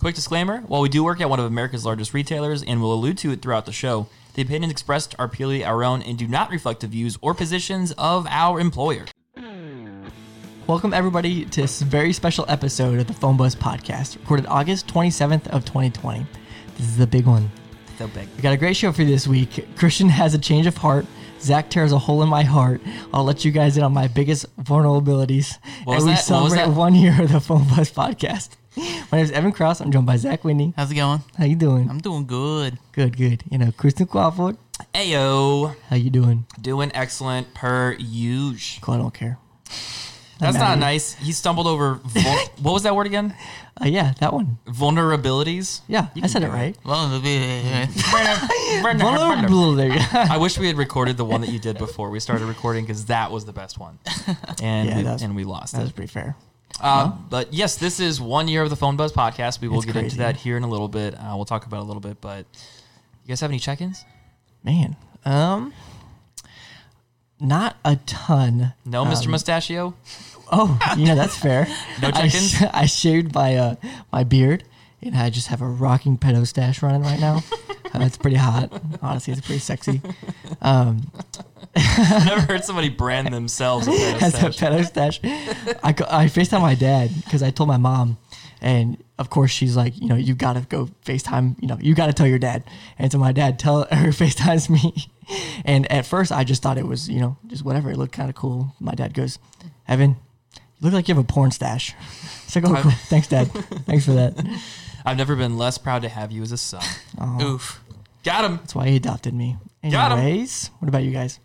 Quick disclaimer while we do work at one of America's largest retailers and will allude to it throughout the show, the opinions expressed are purely our own and do not reflect the views or positions of our employer. Welcome everybody to this very special episode of the Phone Buzz Podcast, recorded August 27th of 2020. This is the big one. So big. We got a great show for you this week. Christian has a change of heart. Zach tears a hole in my heart. I'll let you guys in on my biggest vulnerabilities. What and we that? Celebrate one year of the Phone Buzz Podcast. My name is Evan Cross. I'm joined by Zach Whitney. How's it going? How you doing? I'm doing good. good, good. You know, Christian Crawford. Ayo. How you doing? Doing excellent per usual. Cool, I don't care. That's not nice. He stumbled over. Vul- what was that word again? Uh, yeah, that one. Vulnerabilities. Yeah, I said it right. Well, it'll be- Vulnerability. I wish we had recorded the one that you did before we started recording because that was the best one, and Yeah, we, that's- and we lost that it. was pretty fair. Uh, But yes, this is one year of the Phone Buzz podcast. We will It's get into that here in a little bit. Uh, we'll talk about it a little bit. But you guys have any check-ins? Man, um, not a ton. No, Um, Mr. Mustachio. Oh, yeah, that's fair. No check-ins? sh- I shaved my uh, my beard, and I just have a rocking pedo stash running right now. uh, it's pretty hot. Honestly, it's pretty sexy. Um, never heard somebody brand themselves a pedo as a stash. pedo stash. I, I FaceTime my dad because I told my mom, and of course she's like, you know, you gotta go FaceTime. You know, you gotta tell your dad. And so my dad tell her FaceTimes me, and at first I just thought it was, you know, just whatever. It looked kind of cool. My dad goes, Evan, you look like you have a porn stash. It's like, oh, cool. thanks, dad. Thanks for that. I've never been less proud to have you as a son. Oh, Oof. Got him. that's why he adopted me. Got 'em. Anyways, what about you guys?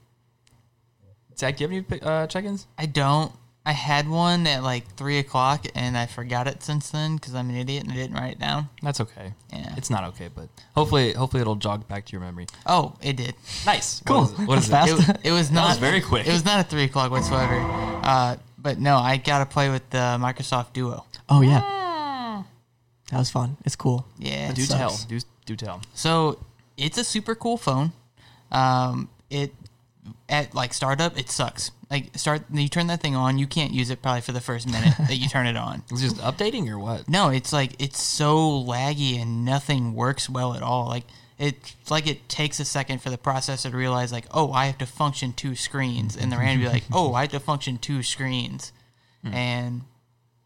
Zach, do you have any uh, check-ins? I don't. I had one at like three o'clock, and I forgot it since then because I'm an idiot and I didn't write it down. That's okay. Yeah. It's not okay, but hopefully, hopefully it'll jog back to your memory. Oh, it did. Nice. Cool. What is it? What is it? It, it was not was very quick. It was not at three o'clock whatsoever. Uh, but no, I got to play with the Microsoft Duo. Oh yeah, that was fun. It's cool. Yeah. Do sucks. tell. Do do tell. So it's a super cool phone. Um, it at like startup, it sucks. Like start, you turn that thing on, you can't use it probably for the first minute that you turn it on. It's just updating or what? No, it's like it's so laggy and nothing works well at all. Like it's like it takes a second for the processor to realize like, oh, I have to function two screens, and the RAM to be like, oh, I have to function two screens, hmm. and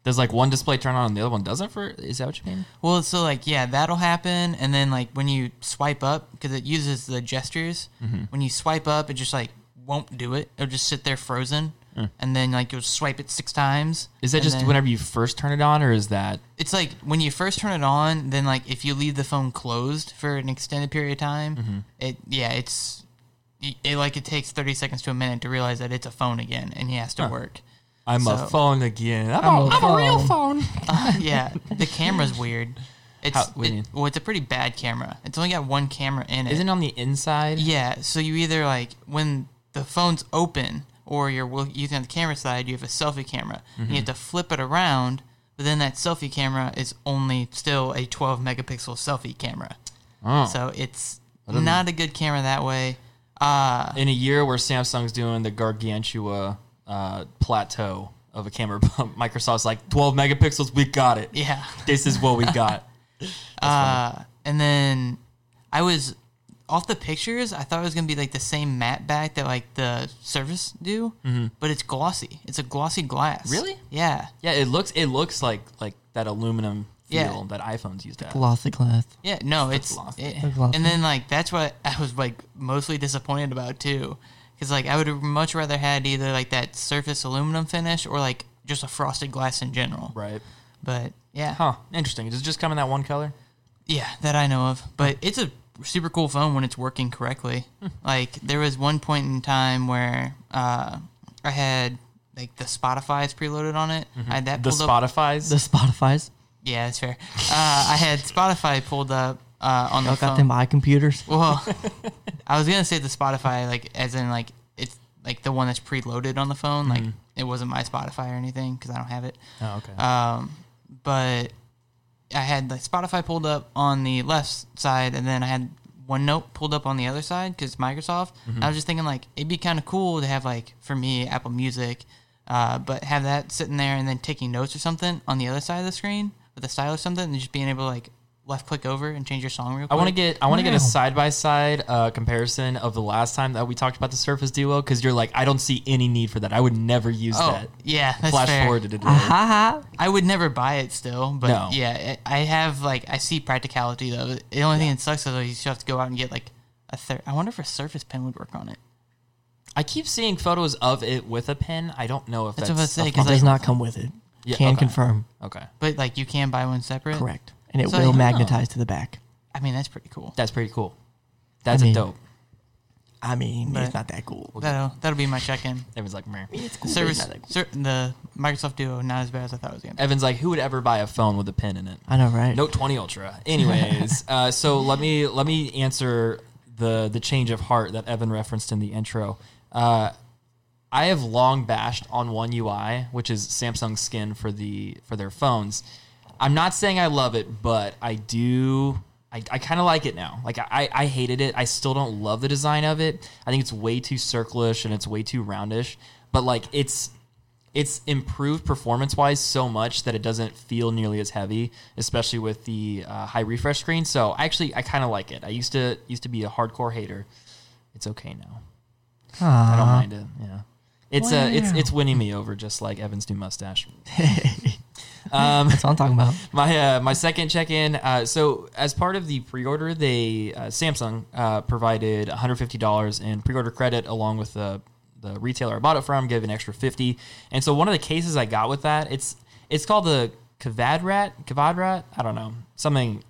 Does like one display turn on and the other one doesn't? For is that what you mean? Well, so like yeah, that'll happen, and then like when you swipe up because it uses the gestures. Mm-hmm. When you swipe up, it just like won't do it. It'll just sit there frozen, and then like you'll swipe it six times. Mm. Is that just then- whenever you first turn it on, or is that It's like when you first turn it on, then like if you leave the phone closed for an extended period of time, Mm-hmm. it yeah, it's it, it like it takes thirty seconds to a minute to realize that it's a phone again, and he has to work. I'm a phone again? I'm, I'm a, a I'm a real phone. phone. Uh, yeah, the camera's weird. It's How- what it- mean? well, it's a pretty bad camera. It's only got one camera in it. Isn't it on the inside? Yeah, so you either like when the phone's open or you're using on the camera side, you have a selfie camera. And you have to flip it around, but then that selfie camera is only still a 12 megapixel selfie camera. Oh. So it's not a good camera that way. Uh, In a year where Samsung's doing the gargantua uh, plateau of a camera, Microsoft's like 12 megapixels. We got it. yeah. This is what we got. Uh, and then I was off the pictures. I thought it was gonna be like the same matte back that like the Surface do, but it's glossy. It's a glossy glass. Mm-hmm. Really? Yeah. yeah, it looks it looks like like that aluminum feel Yeah. that iPhones used to have. Glossy glass. Yeah, no, it's glossy. it- That's glossy. and then like that's what I was like mostly disappointed about too, because like I would have much rather had either like that surface aluminum finish or like just a frosted glass in general. Right. But yeah, Huh. Interesting. Does it just come in that one color? yeah, that I know of. But it's a super cool phone when it's working correctly. Hmm. like there was one point in time where uh, I had like the Spotify's preloaded on it. I had that Mm-hmm. The pulled up. Spotify's. The Spotify's. Yeah, that's fair. Uh, I had Spotify pulled up uh, on the Y'all phone. got them eye computers. Well, I was gonna say the Spotify, like as in like it's like the one that's preloaded on the phone. Like it wasn't my Spotify or anything because I don't have it. oh, okay. Um, but I had like Spotify pulled up on the left side, and then I had OneNote pulled up on the other side because Microsoft. I was just thinking like it'd be kind of cool to have like for me Apple Music, uh, but have that sitting there and then taking notes or something on the other side of the screen. With a style or something, and just being able to like left click over and change your song real quick? I want to get I want to get a side by side comparison of the last time that we talked about the Surface Duo because you're like I don't see any need for that. I would never use Oh, that. yeah, that's Flash fair. forward to today. Ha ha. I would never buy it still, but No. yeah, I I have like I see practicality though. The only thing that sucks though, you still have to go out and get like a third. I wonder if a Surface Pen would work on it. I keep seeing photos of it with a pen. I don't know if That's that's, what I was saying, a It 'cause, fun- does not come with it. Yeah, Can okay. confirm. Okay, But like you can buy one separate. Correct. And it So, will magnetize to the back. I mean that's pretty cool. that's pretty cool. That's I mean, a dope. I mean, But- it's not that cool. That'll that'll be my check-in. Evan's like, Meh. It's cool. Service, it's cool. cer- the Microsoft Duo not as bad as I thought it was gonna be. Evan's like, who would ever buy a phone with a pen in it? I know, right? Note 20 Ultra. Anyways, uh, so let me let me answer the the change of heart that Evan referenced in the intro. Uh, I have long bashed on One UI, which is Samsung's skin for the for their phones. I'm not saying I love it, but I do. I, I kind of like it now. Like I, I hated it. I still don't love the design of it. I think it's way too circlish and it's way too roundish. But like it's it's improved performance wise so much that it doesn't feel nearly as heavy, especially with the uh, high refresh screen. So I actually, I kind of like it. I used to used to be a hardcore hater. It's okay now. I don't mind it. Yeah, it's uh, it's it's winning me over, just like Evan's new mustache. um, That's what I'm talking about. my uh, my second check in. Uh, so as part of the pre order, they uh, Samsung uh, provided 150 dollars in pre order credit along with the the retailer I bought it from, gave an extra 50. And so one of the cases I got with that, it's it's called the Kavadrat, Kavadrat. I don't know something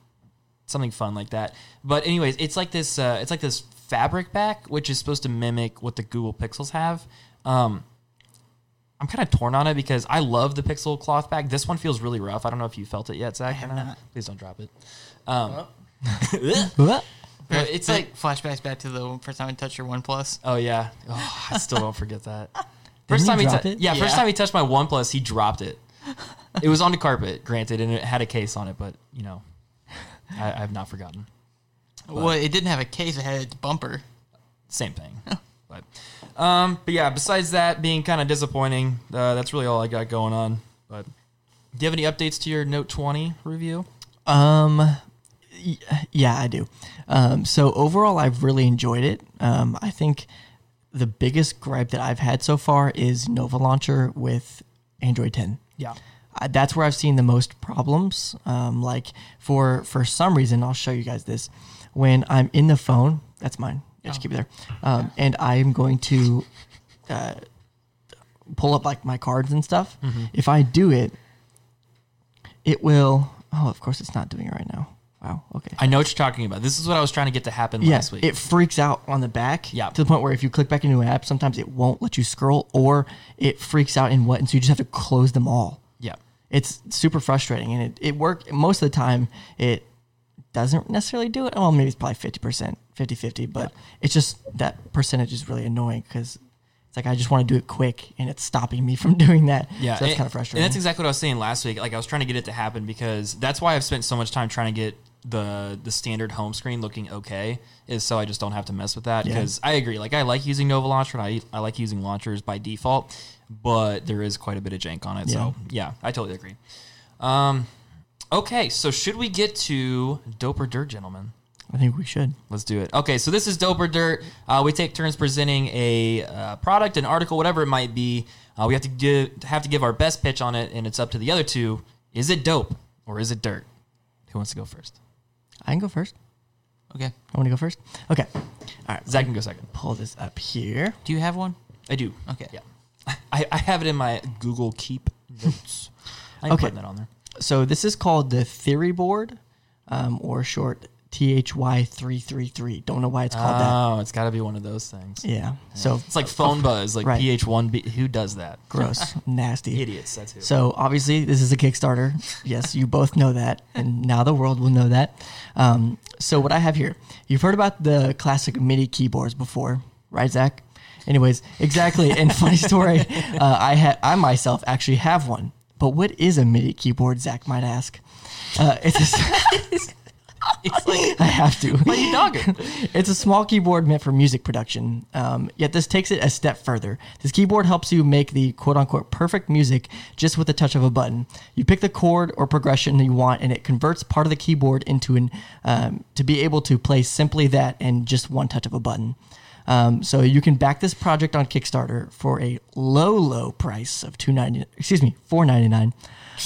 something fun like that. But anyways, it's like this uh, it's like this fabric back, which is supposed to mimic what the Google Pixels have. Um, I'm kind of torn on it because I love the Pixel cloth bag. This one feels really rough. I don't know if you felt it yet, Zach. I have not. Please don't drop it. Um, What? but it's like, flashbacks back to the first time I touched your OnePlus. oh yeah, oh, I still don't forget that. Didn't First he time he, drop tou- it? yeah, first time he touched my OnePlus, he dropped it. It was on the carpet, granted, and it had a case on it, but you know, I, I've not forgotten. Well, it didn't have a case; it had its bumper. same thing. but um, but yeah, besides that being kind of disappointing, uh, that's really all I got going on. But do you have any updates to your Note 20 review? Um, y- yeah, I do. Um, so overall, I've really enjoyed it. Um, I think the biggest gripe that I've had so far is Nova Launcher with Android 10. Yeah. That's where I've seen the most problems. Um, like for for some reason, I'll show you guys this. When I'm in the phone, that's mine. Yeah, just keep it there. Um, and I'm going to uh, pull up like my cards and stuff. If I do it, it will. Oh, of course, it's not doing it right now. Wow. Okay. I know what you're talking about. This is what I was trying to get to happen Yeah, last week. it freaks out on the back Yeah. to the point where if you click back into an app, sometimes it won't let you scroll, or it freaks out in what, and so you just have to close them all. yeah. It's super frustrating, and it it work most of the time. It doesn't necessarily do it. Well, maybe it's probably 50%, 50-50, but it's just that percentage is really annoying because it's like I just want to do it quick, and it's stopping me from doing that. Yeah, so that's kind of frustrating. And that's exactly what I was saying last week. Like I was trying to get it to happen because that's why I've spent so much time trying to get the the standard home screen looking okay. Is so I just don't have to mess with that. Yeah. Because I agree. Like I like using Nova Launcher and I I like using launchers by default, but there is quite a bit of jank on it. So yeah, I totally agree. Um, okay, so should we get to dope or dirt, gentlemen? I think we should. Let's do it. Okay, so this is Dope or Dirt. Uh, we take turns presenting a uh, product, an article, whatever it might be. Uh, we have to give have to give our best pitch on it, and it's up to the other two. Is it dope or is it dirt? Who wants to go first? I can go first. Okay. I want to go first. Okay. All right. Zach can go second. Pull this up here. Do you have one? I do. Okay. Yeah, I, I have it in my Google Keep notes. I'm Okay. putting that on there. So this is called the Theory Board, um, or short THY three three three. Don't know why it's called that. Oh, it's got to be one of those things. Yeah. So It's like phone buzz, like Right. PH1B. Who does that? gross, nasty. Idiots. That's who. So obviously this is a Kickstarter. Yes, you both know that, and now the world will know that. Um, so what I have here, you've heard about the classic MIDI keyboards before, right, Zach? Anyways, exactly. And funny story, uh, I had I myself actually have one. But what is a MIDI keyboard? Zach might ask. Uh, it's a, it's I have to. Why you dog it? It's a small keyboard meant for music production. Um, yet this takes it a step further. This keyboard helps you make the quote unquote perfect music just with the touch of a button. You pick the chord or progression that you want, and it converts part of the keyboard into an um, to be able to play simply that and just one touch of a button. Um, so you can back this project on Kickstarter for a low, low price of two ninety. Excuse me, four ninety nine.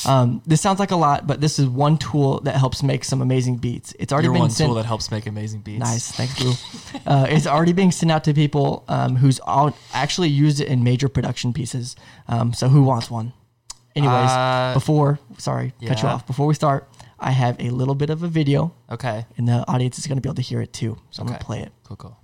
Um, this sounds like a lot, but this is one tool that helps make some amazing beats. It's already You're been one sent. tool that helps make amazing beats. Nice, thanks, Boo. uh, it's already being sent out to people um, who's all, actually used it in major production pieces. Um, so who wants one? Anyways, Uh, before sorry, cut you off. Before we start, I have a little bit of a video, Okay. and the audience is going to be able to hear it too. So I'm going to play it. Cool, cool.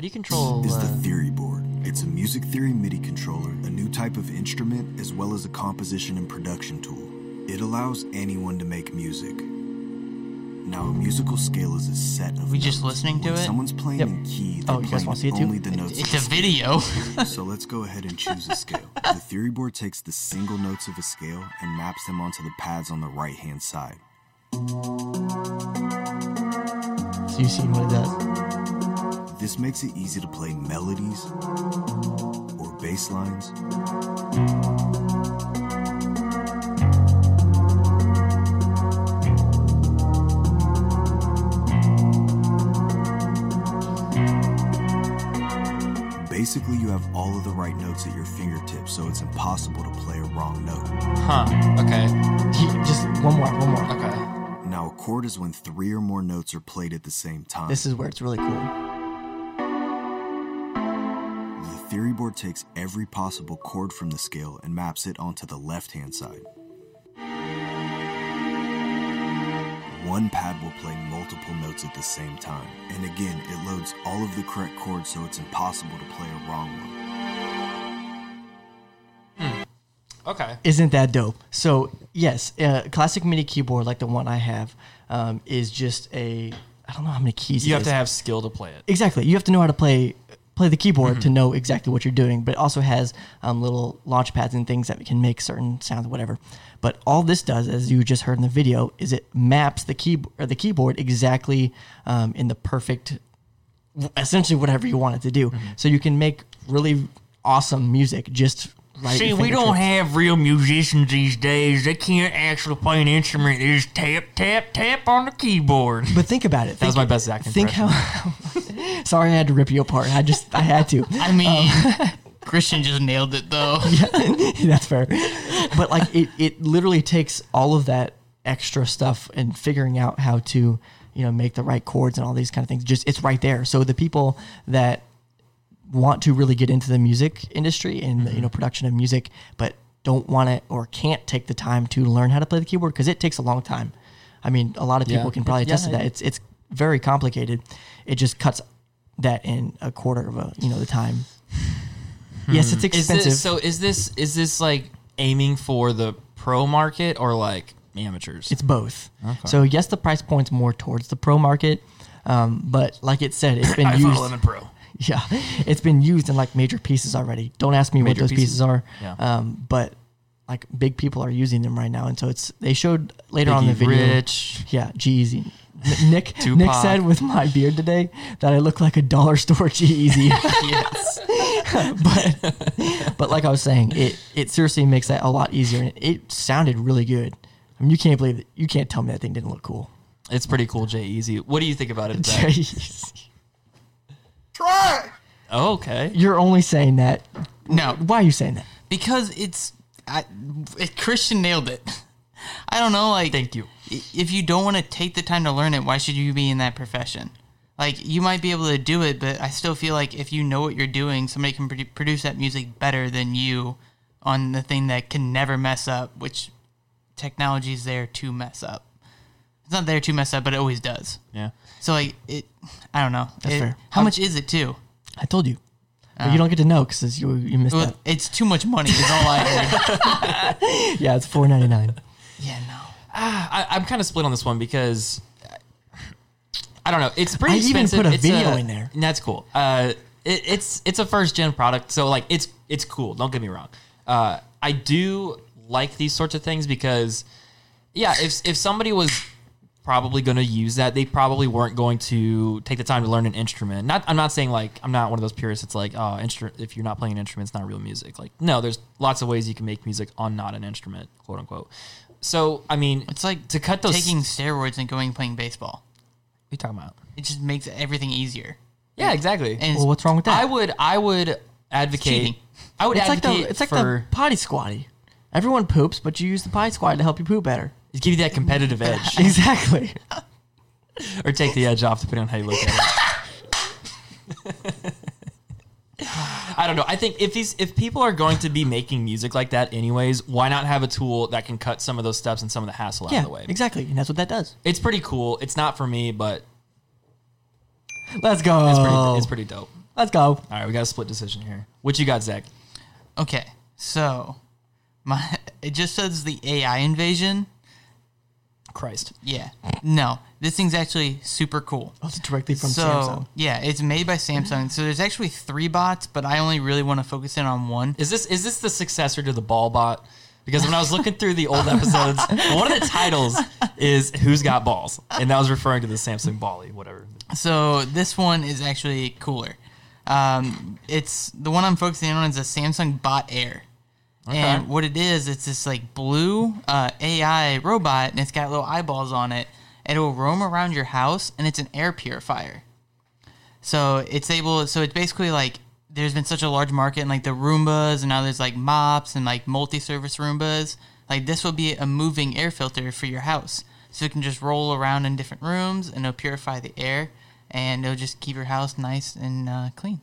How do you control? is the uh, Theory Board. It's a music theory MIDI controller, a new type of instrument, as well as a composition and production tool. It allows anyone to make music. Now, a musical scale is a set of. We just listening to When it? Someone's playing Yep. in key. They're Oh, you guys playing wanna see it too? only the notes. It's a of video. so let's go ahead and choose a scale. The Theory Board takes the single notes of a scale and maps them onto the pads on the right hand side. So you see what it does? This makes it easy to play melodies or bass lines. Basically, you have all of the right notes at your fingertips, so it's impossible to play a wrong note. Huh. Okay. Just one more, one more. Okay. Now, a chord is when three or more notes are played at the same time. This is where it's really cool. The theory board takes every possible chord from the scale and maps it onto the left hand side. One pad will play multiple notes at the same time, and again, it loads all of the correct chords so it's impossible to play a wrong one. Okay. Isn't that dope? So yes, uh, classic MIDI keyboard like the one I have um, is just a. I don't know how many keys. You it have is. to have skill to play it. exactly. You have to know how to play play the keyboard Mm-hmm. to know exactly what you're doing. But it also has um, little launch pads and things that can make certain sounds, whatever. But all this does, as you just heard in the video, is it maps the key or the keyboard exactly um, in the perfect, essentially whatever you want it to do. Mm-hmm. So you can make really awesome music just. At See, we don't have real musicians these days. They can't actually play an instrument. They just tap, tap, tap on the keyboard. But think about it. That was my best Zach Think how. sorry, I had to rip you apart. I just I had to. I mean, um, Christian just nailed it though. yeah, That's fair. But like it, it literally takes all of that extra stuff and figuring out how to, you know, make the right chords and all these kind of things. Just it's right there. So the people that want to really get into the music industry and Mm-hmm. you know production of music, but don't want to or can't take the time to learn how to play the keyboard because it takes a long time. I mean, a lot of people Yeah. can probably Yeah, attest to that. It's it's very complicated. It just cuts that in a quarter of a you know the time. Yes, it's Hmm. Is expensive. this, so is this is this like aiming for the pro market or like amateurs? It's both. So yes, the price point's more towards the pro market, um, but like it said, it's been I used. follow them in pro. Yeah, it's been used in like major pieces already. Don't ask me Major what those pieces, pieces? are, Yeah. um, but like big people are using them right now, and so it's they showed later on the video. Rich. Yeah. N- Nick Nick said with my beard today that I look like a dollar store G-Eazy. yes. but but like I was saying, it it seriously makes that a lot easier, and it sounded really good. I mean, you can't believe it. You can't tell me that thing didn't look cool. It's pretty cool, G-Eazy. What do you think about it? Zach? Jeez. oh, okay. You're only saying that. No, Why are you saying that? because it's I, it, Christian nailed it. I don't know, like Thank you. If you don't want to take the time to learn it, why should you be in that profession? Like you might be able to do it, but I still feel like if you know what you're doing, somebody can produ- produce that music better than you on the thing that can never mess up, which technology is there to mess up. It's not there to mess up, but it always does. Yeah. So like it, I don't know. That's It- fair. How much is it too? I told you. But you don't get to know because you you missed Well, that. it's too much money. Is all I heard. Yeah, it's four ninety nine. yeah, no. I, I'm kind of split on this one because I don't know. It's pretty expensive. I even expensive. put a It's video in there. and That's cool. Uh, it, it's it's a first gen product, so like it's it's cool. Don't get me wrong. Uh, I do like these sorts of things because, yeah, if if somebody was probably going to use that. They probably weren't going to take the time to learn an instrument. Not, I'm not saying like I'm not one of those purists. It's like, oh, instrument. If you're not playing an instrument, it's not real music. Like, no, there's lots of ways you can make music on not an instrument, quote unquote. So, I mean, It's like to cut those. taking steroids and going and playing baseball. what are you talking about? It just makes everything easier. Yeah, exactly. And Well, what's wrong with that? I would, I would advocate. cheating. I would it's like advocate the it's like for the potty squatty. Everyone poops, but you use the potty squatty to help you poop better. Give you that competitive edge, Exactly. or take the edge off, depending on how you look at it. I don't know. I think if these if people are going to be making music like that anyways, why not have a tool that can cut some of those steps and some of the hassle out of the way? exactly. And that's what that does. It's pretty cool. It's not for me, but Let's go. it's pretty it's pretty dope. Let's go. All right, we got a split decision here. What you got, Zach? Okay, so my it just says the AI invasion. Christ. Yeah, no, this thing's actually super cool. Oh, it's directly from so Samsung. yeah, it's made by Samsung. So there's actually three bots, but I only really want to focus in on one. Is this is this the successor to the ball bot? Because when I was looking through the old episodes, one of the titles is "Who's Got Balls," and that was referring to the Samsung Ballie, whatever. So this one is actually cooler. Um, it's the one I'm focusing on is a Samsung Bot Air. And what it is, it's this like blue uh, AI robot, and it's got little eyeballs on it. And it will roam around your house, and it's an air purifier. So it's able. So it's basically like there's been such a large market in like the Roombas, and now there's like mops and like multi-service Roombas. Like this will be a moving air filter for your house, so it can just roll around in different rooms, and it'll purify the air, and it'll just keep your house nice and uh, clean,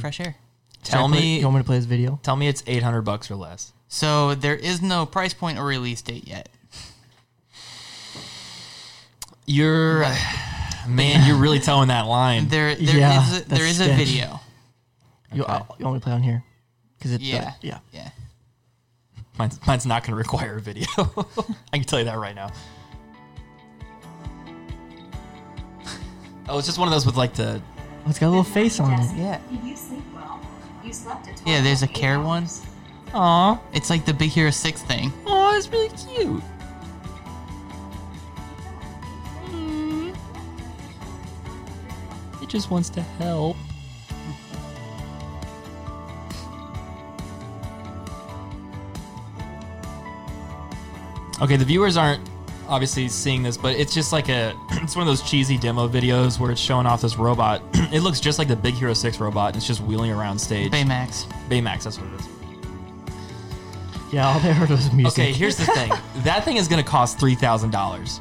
fresh air. Tell Can I play- me, You want me to play this video? tell me it's eight hundred bucks or less. So there is no price point or release date yet. You're, man, you're really towing that line. There, there is Yeah, a, there that's is a video. You, Okay. uh, you want me to play on here? Because it, Yeah, yeah. yeah. Mine's, mine's not going to require a video. I can tell you that right now. Oh, it's just one of those with like the. Oh, it's got a little face on it. Yeah. Did you sleep well? You slept at 12 Yeah, there's a eight care one. hours. Aw, It's like the Big Hero Six thing. aw, it's really cute. It just wants to help. Okay, the viewers aren't obviously seeing this, but it's just like a it's one of those cheesy demo videos where it's showing off this robot. it looks just like the Big Hero 6 robot, and it's just wheeling around stage. Baymax. Baymax, that's what it is. Yeah, all they heard was music. Okay, here's the thing. that thing is going to cost three thousand dollars.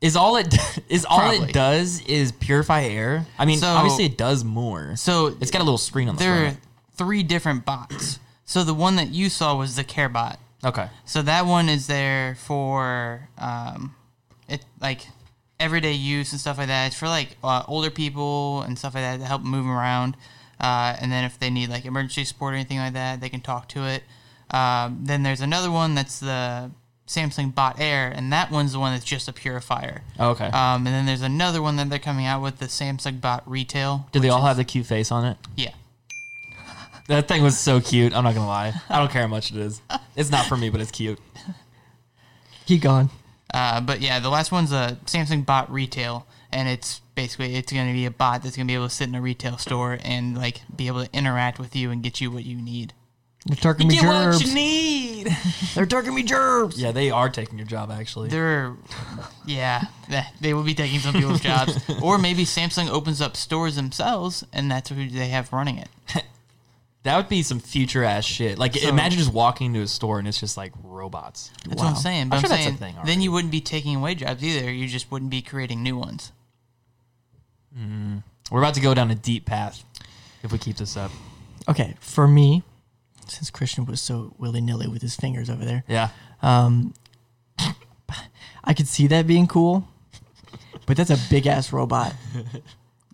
Is all it is all Probably. it does is purify air. I mean, So- obviously it does more. So it's got a little screen on the there are front. three different bots. So the one that you saw was the care bot. Okay. So that one is there for um, it like everyday use and stuff like that. It's for like uh, older people and stuff like that to help move 'em around. Uh, and then if they need like emergency support or anything like that, they can talk to it. Um, then there's another one that's the Samsung Bot Air, and that one's the one that's just a purifier. Okay. Um, and then there's another one that they're coming out with the Samsung Bot Retail. Do they all is- have the cute face on it? Yeah. That thing was so cute. I'm not gonna lie. I don't care how much it is. It's not for me, but it's cute. Keep going. Uh, but yeah, the last one's a Samsung Bot Retail, and it's basically it's going to be a bot that's going to be able to sit in a retail store and like be able to interact with you and get you what you need. They're turking me Get what you need. They're turking me gerbs. yeah, they are taking your job actually. They're, yeah, they will be taking some people's jobs, or maybe Samsung opens up stores themselves, and that's who they have running it. That would be some future ass shit. Like So- imagine just walking into a store and it's just like robots. That's what I'm saying. But I'm I'm, sure that's a saying thing then you wouldn't be taking away jobs either. You just wouldn't be creating new ones. We're about to go down a deep path if we keep this up. Okay, for me, since Christian was so willy nilly with his fingers over there, Yeah. um, I could see that being cool, but that's a big ass robot.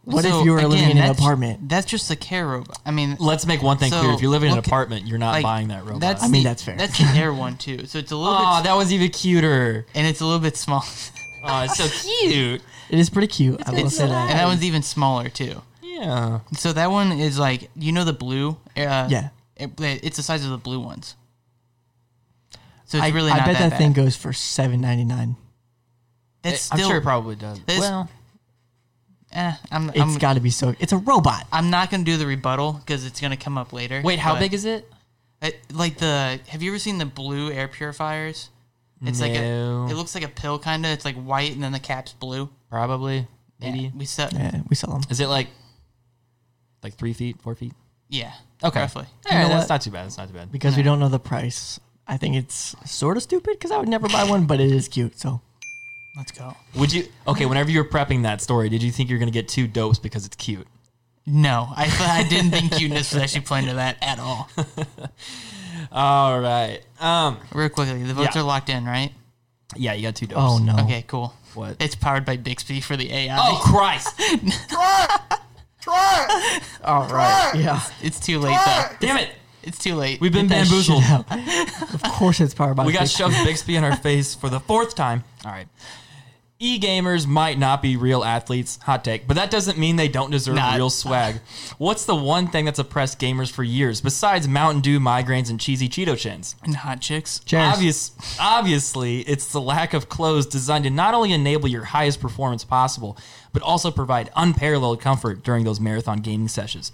What So, if you were living in an that's- apartment? That's just a care robot. I mean, Let's make one thing So, clear. If you live in an apartment, you're not like, buying that robot. That's I mean, the- that's fair. That's the air one too. So it's a little bit. oh, bit, that one's even cuter. and it's a little bit small, Oh, it's so cute. It is pretty cute. I will say that. and that one's even smaller too. Yeah. So that one is like you know the blue. Uh, Yeah. it, it's the size of the blue ones. So it's I, really I not bet that, that, thing goes for seven ninety nine. That's I'm sure it probably does. Well, eh, I'm. It's I'm, got to be so. It's a robot. I'm not gonna do the rebuttal because it's gonna come up later. wait, how but- big is it? It, like the have you ever seen the blue air purifiers? It's like No. a it looks like a pill kind of. It's like white and then the cap's blue. Probably, maybe. Yeah, we sell. Yeah, we sell them. Is it like like three feet, four feet? Yeah. Okay, Roughly. All right, know that's what? not too bad. That's not too bad. Because we don't know the price. I think it's sort of stupid because I would never buy one, but it is cute. So Let's go. Would you? Okay, whenever you were prepping that story, did you think you're gonna get two dopes because it's cute? No, I th- I didn't think cuteness was actually playing to that at all. All right. Um. Real quickly, the votes Yeah. are locked in, right? Yeah, you got two dopes. oh no. Okay, cool. What? It's powered by Bixby for the AI. Oh Christ! Try. All right. Yeah. It's too late though. Damn it! It's too late. We've been That bamboozled. of course, it's powered by. Bixby. We got Bixby. shoved Bixby in our face for the fourth time. All right. E gamers might not be real athletes, hot take, but that doesn't mean they don't deserve Not- real swag. What's the one thing that's oppressed gamers for years besides Mountain Dew, migraines, and cheesy Cheeto chins? and hot chicks. Cheers. Obvious, obviously, it's the lack of clothes designed to not only enable your highest performance possible, but also provide unparalleled comfort during those marathon gaming sessions.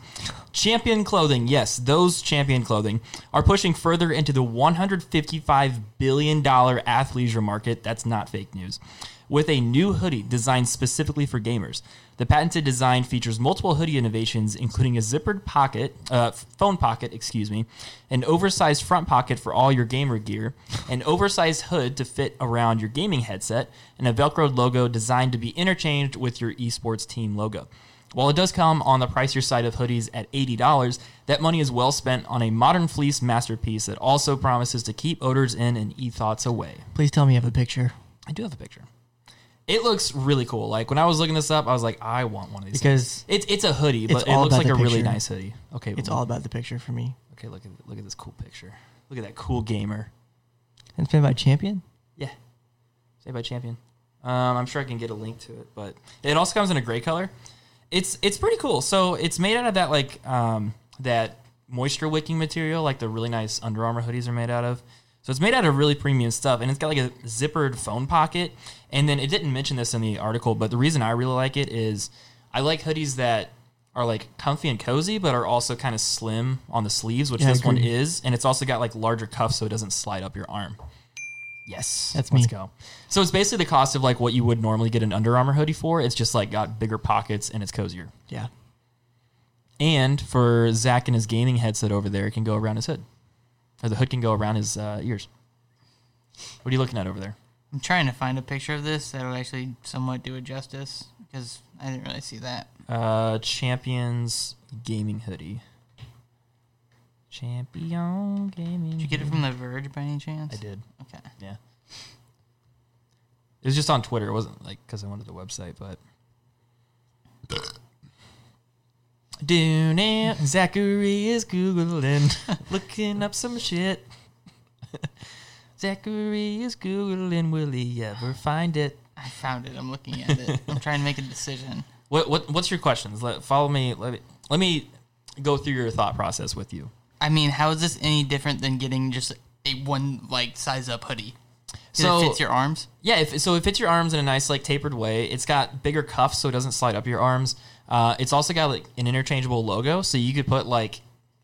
Champion Clothing, yes, those Champion Clothing are pushing further into the $155 billion athleisure market. That's not fake news. With a new hoodie designed specifically for gamers. The patented design features multiple hoodie innovations, including a zippered pocket, uh, phone pocket, excuse me, an oversized front pocket for all your gamer gear, an oversized hood to fit around your gaming headset, and a Velcro logo designed to be interchanged with your esports team logo. While it does come on the pricier side of hoodies at $80, that money is well spent on a modern fleece masterpiece that also promises to keep odors in and e-thoughts away. Please tell me you have a picture I do have a picture. It looks really cool. Like when I was looking this up, I was like, I want one of these. because It's it's a hoodie, but it all looks about like a the really picture. nice hoodie. Okay, it's all about the picture for me. okay. Look at look at this cool picture. Look at that cool gamer. And it's made by Champion. Yeah, say by champion. Um, I'm sure I can get a link to it, but it also comes in a gray color. It's it's pretty cool. So it's made out of that like um, that moisture wicking material, like the really nice Under Armour hoodies are made out of. So it's made out of really premium stuff, and it's got like a zippered phone pocket. And then it didn't mention this in the article, but the reason I really like it is I like hoodies that are like comfy and cozy, but are also kind of slim on the sleeves, which Yeah, this one is, and it's also got like larger cuffs so it doesn't slide up your arm. Yes, That's let's me. go. So it's basically the cost of like what you would normally get an Under Armour hoodie for. It's just like got bigger pockets and it's cozier. Yeah. And for Zach and his gaming headset over there, it can go around his hood, or the hood can go around his uh, ears. What are you looking at over there? I'm trying to find a picture of this that'll actually somewhat do it justice because I didn't really see that. Uh, Champions gaming hoodie. Champion gaming. Did you get it from The Verge by any chance? I did. Okay. Yeah. It was just on Twitter. It wasn't like because I went to the website, but. It. Zachary is Googling, looking up some shit. Zachary is Googling, will he ever find it? I found it. I'm looking at it. I'm trying to make a decision. What, what What's your questions? Let, follow me. Let me. Let me go through your thought process with you. I mean, how is this any different than getting just a one like size up hoodie? So- it fits your arms. Yeah, if, so it fits your arms in a nice like tapered way. It's got bigger cuffs so it doesn't slide up your arms. Uh, it's also got like an interchangeable logo, so you could put like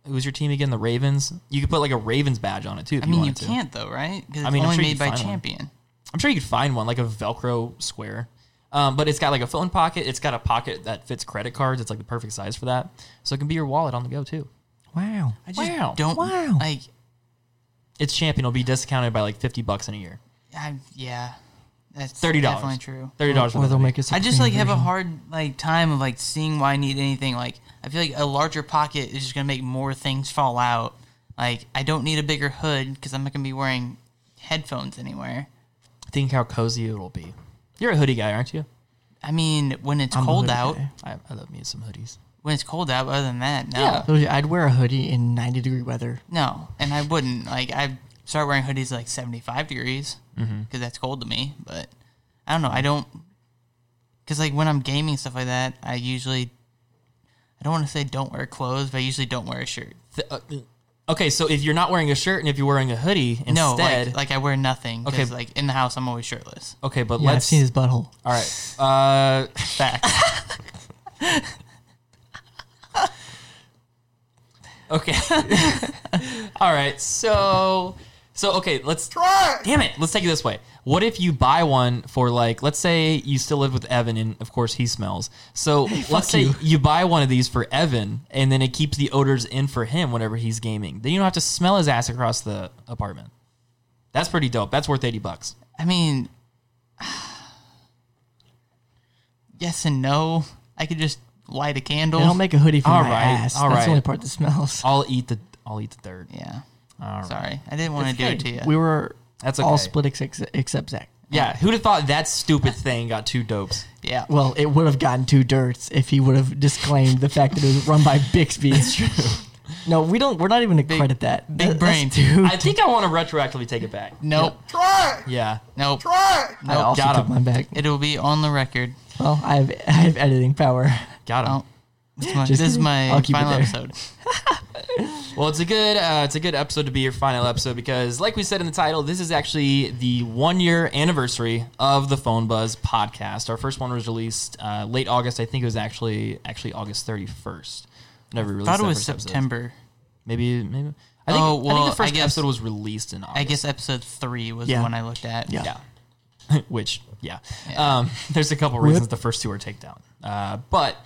who's your team again? The Ravens. You could put like a Ravens badge on it too. If I mean, you wanted to. can't though, right? Because it's I mean, I'm only sure you made could by find one. Champion. I'm sure you could find one like a Velcro square. Um, but it's got like a phone pocket. It's got a pocket that fits credit cards. It's like the perfect size for that. So it can be your wallet on the go too. Wow. I just Wow. don't Wow. like. It's champion. It'll be discounted by like 50 bucks in a year. I, yeah, that's $30. Definitely true. Thirty dollars. Or they'll make us. I just like have a hard like time of like seeing why I need anything. Like I feel like a larger pocket is just gonna make more things fall out. Like I don't need a bigger hood because I'm not gonna be wearing headphones anywhere. Think how cozy it'll be. You're a hoodie guy, aren't you? I mean, when it's I'm cold out. I, I love me some hoodies. when it's cold out, other than that, no, Yeah. I'd wear a hoodie in 90 degree weather. no, and I wouldn't. Like I start wearing hoodies like 75 degrees because that's cold to me. But I don't know. I don't because like when I'm gaming stuff like that, I usually I don't want to say don't wear clothes, but I usually don't wear a shirt. Th- uh, Okay, so if you're not wearing a shirt and if you're wearing a hoodie No, instead, like, like I wear nothing. Okay. Okay. Like in the house, I'm always shirtless. okay, but Yeah, let's. see his butthole. all right. Uh, Fact. okay. all right. So, so okay. Let's try. Damn it. Let's take it this way. What if you buy one for like, let's say you still live with Evan, and of course he smells. So let's say you. you. buy one of these for Evan, and then it keeps the odors in for him whenever he's gaming. Then you don't have to smell his ass across the apartment. That's pretty dope. That's worth eighty bucks. I mean, yes and no. I could just light a candle. They don't make a hoodie for All my right, ass. all That's right. the only part that smells. I'll eat the. I'll eat the dirt. yeah. All right. Sorry, I didn't want to do it to you. We were That's all okay. split except, except Zach. Yeah, who'd have thought that stupid thing got two dopes? yeah. Well, it would have gotten two dirts if he would have disclaimed the fact that it was run by Bixby. It's true. No, we don't. We're not even gonna credit that. big That- brain. that's Dude, I think I want to retroactively take it back. Nope. Try. Yeah. Nope. Try. I also got took him. mine back. It'll be on the record. Oh. Well, I have I have editing power. Got him. Oh, this is my, this is my I'll keep it final episode. Well, it's a good uh, it's a good episode to be your final episode because, like we said in the title, this is actually the one year anniversary of the Phone Buzz podcast. Our first one was released uh, late August. I think it was actually actually August thirty first. Never released. thought it was first episode. September. Maybe maybe. I think, Oh, I think the first guess- episode was released in August. I guess episode three was Yeah. the one I looked at. Yeah. Yeah. Which, yeah. Um, there's a couple reasons the first two are takedown. Uh, but,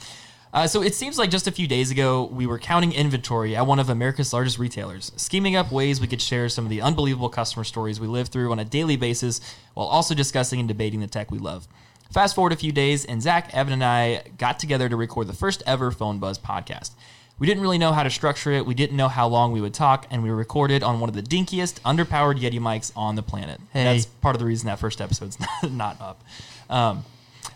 uh, so it seems like just a few days ago, we were counting inventory at one of America's largest retailers, scheming up ways we could share some of the unbelievable customer stories we live through on a daily basis while also discussing and debating the tech we love. Fast forward a few days, and Zach, Evan, and I got together to record the first ever Phone Buzz podcast. We didn't really know how to structure it. We didn't know how long we would talk, and we recorded on one of the dinkiest, underpowered Yeti mics on the planet. Hey. That's part of the reason that first episode's not, not up. Um,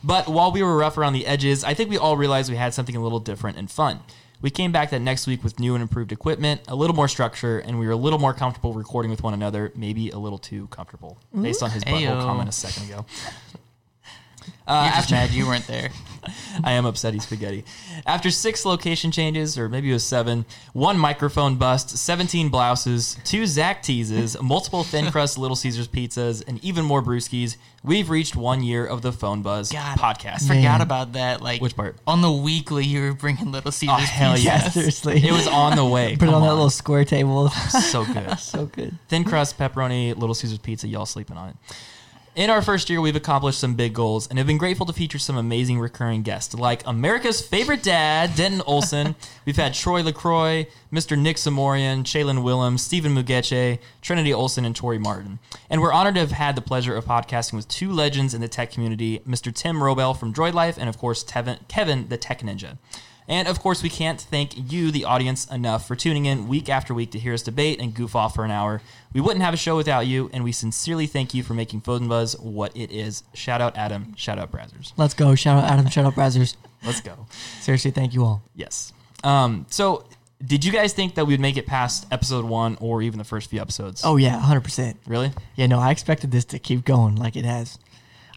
but while we were rough around the edges, I think we all realized we had something a little different and fun. We came back that next week with new and improved equipment, a little more structure, and we were a little more comfortable recording with one another, maybe a little too comfortable, based on his butthole Ayo. comment a second ago. Uh, You're just mad you weren't there. I am upsetty spaghetti. After six location changes, or maybe it was seven, one microphone bust, 17 blouses, two Zach teases, multiple thin crust Little Caesars pizzas, and even more brewskis, we've reached one year of the Phone Buzz God, I podcast. Man. forgot about that. Like Which part? On the weekly, you were bringing Little oh, Caesars. Oh, hell pizzas. yes. Seriously, It was on the way. Put it Come on that little square table. so good. so good. Thin crust, pepperoni, Little Caesars pizza, y'all sleeping on it. In our first year, we've accomplished some big goals and have been grateful to feature some amazing recurring guests like America's favorite dad, Denton Olson. We've had Troy LaCroix, Mr. Nick Samorian, Shaylin Willem, Stephen Mugeche, Trinity Olson, and Tori Martin. And we're honored to have had the pleasure of podcasting with two legends in the tech community, Mr. Tim Wrobel from Droid Life, and of course, Tevin, Kevin, the Tech Ninja. And of course, we can't thank you, the audience, enough for tuning in week after week to hear us debate and goof off for an hour. We wouldn't have a show without you, and we sincerely thank you for making Phone Buzz what it is. Shout out Adam, shout out Brazzers. Let's go. Shout out Adam. Shout out Brazzers. Let's go. Seriously, thank you all. Yes. Um, so, did you guys think that we'd make it past episode one or even the first few episodes? Oh yeah, hundred percent. really? Yeah, no, I expected this to keep going like it has.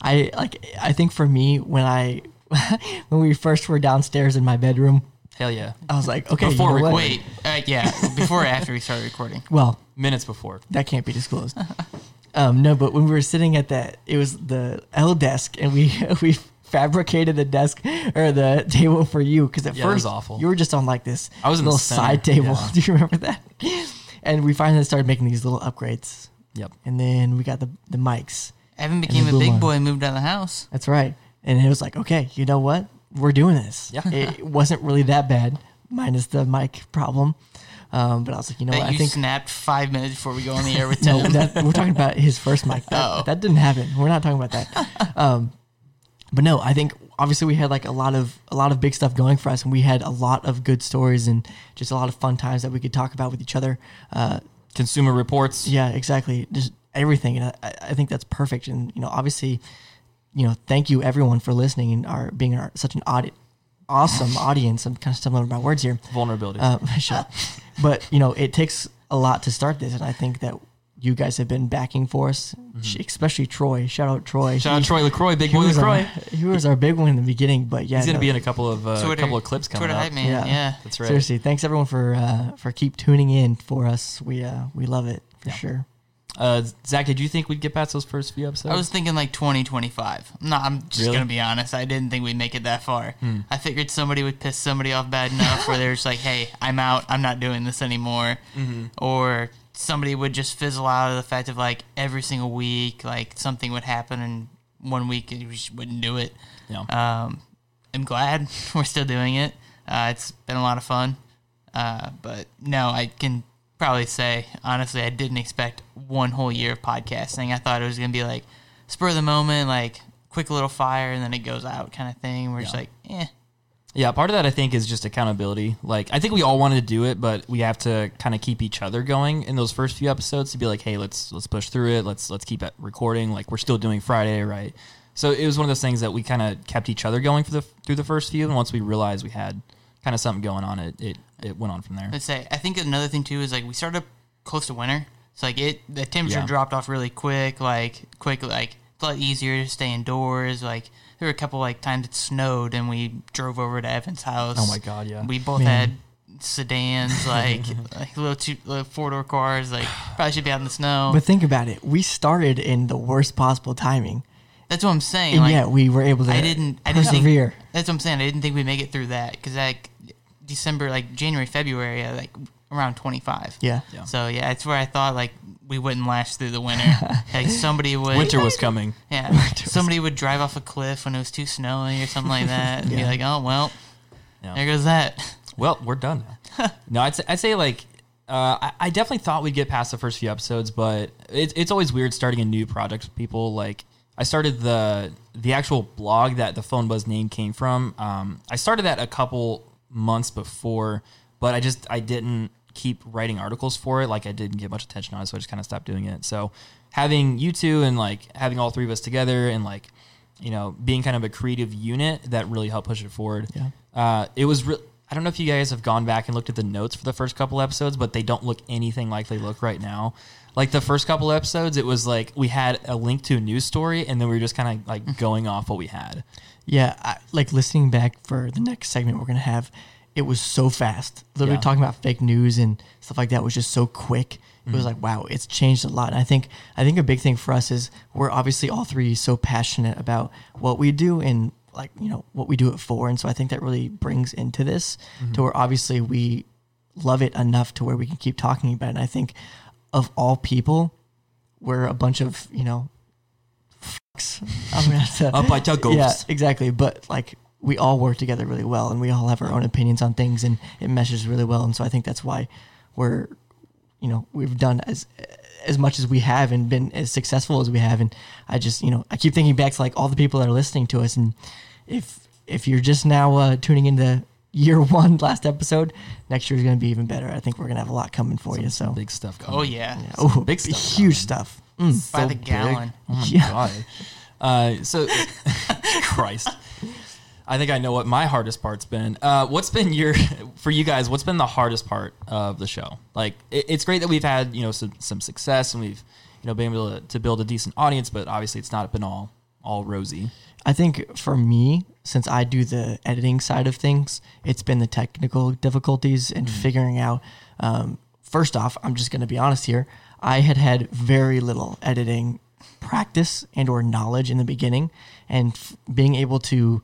I like. I think for me, when I when we first were downstairs in my bedroom, Hell yeah. I was like, okay, Before you know what? Wait, uh, yeah, before or after we started recording. Well, Minutes before. that can't be disclosed. um, no, but when we were sitting at that, it was the L desk, and we we fabricated the desk or the table for you because at Yeah, first awful. you were just on like this I was in the little side table. yeah. Do you remember that? And we finally started making these little upgrades, Yep. and then we got the the mics. Evan became a big on. boy and moved out of the house. That's right. And it was like, okay, you know what? We're doing this. Yeah. It wasn't really that bad, minus the mic problem. Um, but I was like, you know what? I think snapped five minutes before we go on the air with no, that, we're talking about his first mic. That, Oh. that didn't happen. We're not talking about that. Um, but no, I think obviously we had like a lot of a lot of big stuff going for us, and we had a lot of good stories and just a lot of fun times that we could talk about with each other. Uh, Consumer Reports. yeah, exactly. Just everything, and I, I think that's perfect. And you know, obviously, you know, thank you everyone for listening and our being our, such an audi- awesome audience. I'm kind of stumbling over my words here. Vulnerability. Um, shut. But you know, it takes a lot to start this, and I think that you guys have been backing for us, sh- especially Troy. Shout out Troy. Mm-hmm. Shout out Troy Lacroix, big he boy was, our, he was our big one in the beginning, but yeah, He's gonna no, be in a couple of uh, Twitter, couple of clips coming Twitter up. hype man. Yeah. Yeah. That's right. seriously. Thanks everyone for uh, for keep tuning in for us. We uh, we love it for sure. Uh, Zach, did you think we'd get past those first few episodes? I was thinking like 2025. No, I'm just Really? gonna be honest. I didn't think we'd make it that far. Hmm. I figured somebody would piss somebody off bad enough where they're just like, "Hey, I'm out. I'm not doing this anymore," Mm-hmm. or somebody would just fizzle out of the fact of like every single week, like something would happen and one week we just wouldn't do it. Yeah. Um, I'm glad we're still doing it. Uh, it's been a lot of fun. Uh, but no, I can probably say honestly, I didn't expect one whole year of podcasting. I thought it was gonna be like spur of the moment, like quick little fire, and then it goes out kind of thing. We're just like, eh. Yeah, part of that I think is just accountability. Like I think we all wanted to do it, but we have to kind of keep each other going in those first few episodes to be like, hey, let's let's push through it. Let's let's keep it recording. Like we're still doing Friday, right? So it was one of those things that we kind of kept each other going for the through the first few, and once we realized we had kind of something going on, it it it went on from there. Let's say I think another thing too is like we started close to winter, so like it the temperature Yeah. dropped off really quick, like quick, like it's a lot easier to stay indoors. Like there were a couple like times it snowed and we drove over to Evan's house. Oh my God, yeah. We both Man. had sedans, like like little two little four door cars. Like probably should be out in the snow. But think about it. We started in the worst possible timing, That's what I'm saying. and like, yet we were able to I didn't. I didn't think. That's what I'm saying. I didn't think we'd make it through that because like December, like January, February, uh, like around 25. yeah. Yeah. So yeah, that's where I thought like we wouldn't last through the winter. like somebody would. Winter was coming. Yeah. somebody would drive off a cliff when it was too snowy or something like that, and be like, "Oh well, Yeah. there goes that." Well, we're done no, I'd say, I'd say like uh, I, I definitely thought we'd get past the first few episodes, but it's it's always weird starting a new project with people. Like I started the the actual blog that the phone buzz name came from. Um, I started that a couple months before, but I just I didn't keep writing articles for it. Like I didn't get much attention on it, so I just kind of stopped doing it. So having you two and like having all three of us together and like you know being kind of a creative unit that really helped push it forward. Yeah. Uh, it was real. I don't know if you guys have gone back and looked at the notes for the first couple episodes, but they don't look anything like they look right now. Like the first couple episodes, it was like we had a link to a news story, and then we were just kind of like going off what we had. Yeah, I, like listening back for the next segment we're gonna have, it was so fast. Literally Yeah. talking about fake news and stuff like that was just so quick. It was like wow, it's changed a lot. And I think I think a big thing for us is we're obviously all three so passionate about what we do and like you know what we do it for. And so I think that really brings into this to where obviously we love it enough to where we can keep talking about it. And I think of all people, we're a bunch of you know fucks. I'm gonna have to Up by Tugos. yeah, exactly. But like we all work together really well, and we all have our own opinions on things, and it meshes really well. And so I think that's why we're, you know, we've done as as much as we have and been as successful as we have. And I just, you know, I keep thinking back to like all the people that are listening to us, and if if you're just now uh, tuning into year one, last episode, next year is going to be even better. I think we're going to have a lot coming for you. So Big stuff. Coming. Oh yeah, yeah. oh, big stuff huge stuff. Mm. by so the big. gallon. Oh my Yeah. god. Uh, so, Christ. I think I know what my hardest part's been. Uh, what's been your for you guys? What's been the hardest part of the show? Like, it, it's great that we've had you know some, some success and we've you know been able to, to build a decent audience, but obviously it's not been all all rosy. I think for me, since I do the editing side of things, it's been the technical difficulties and figuring out. Um, first off, I'm just going to be honest here. I had had very little editing practice and or knowledge in the beginning, and f- being able to,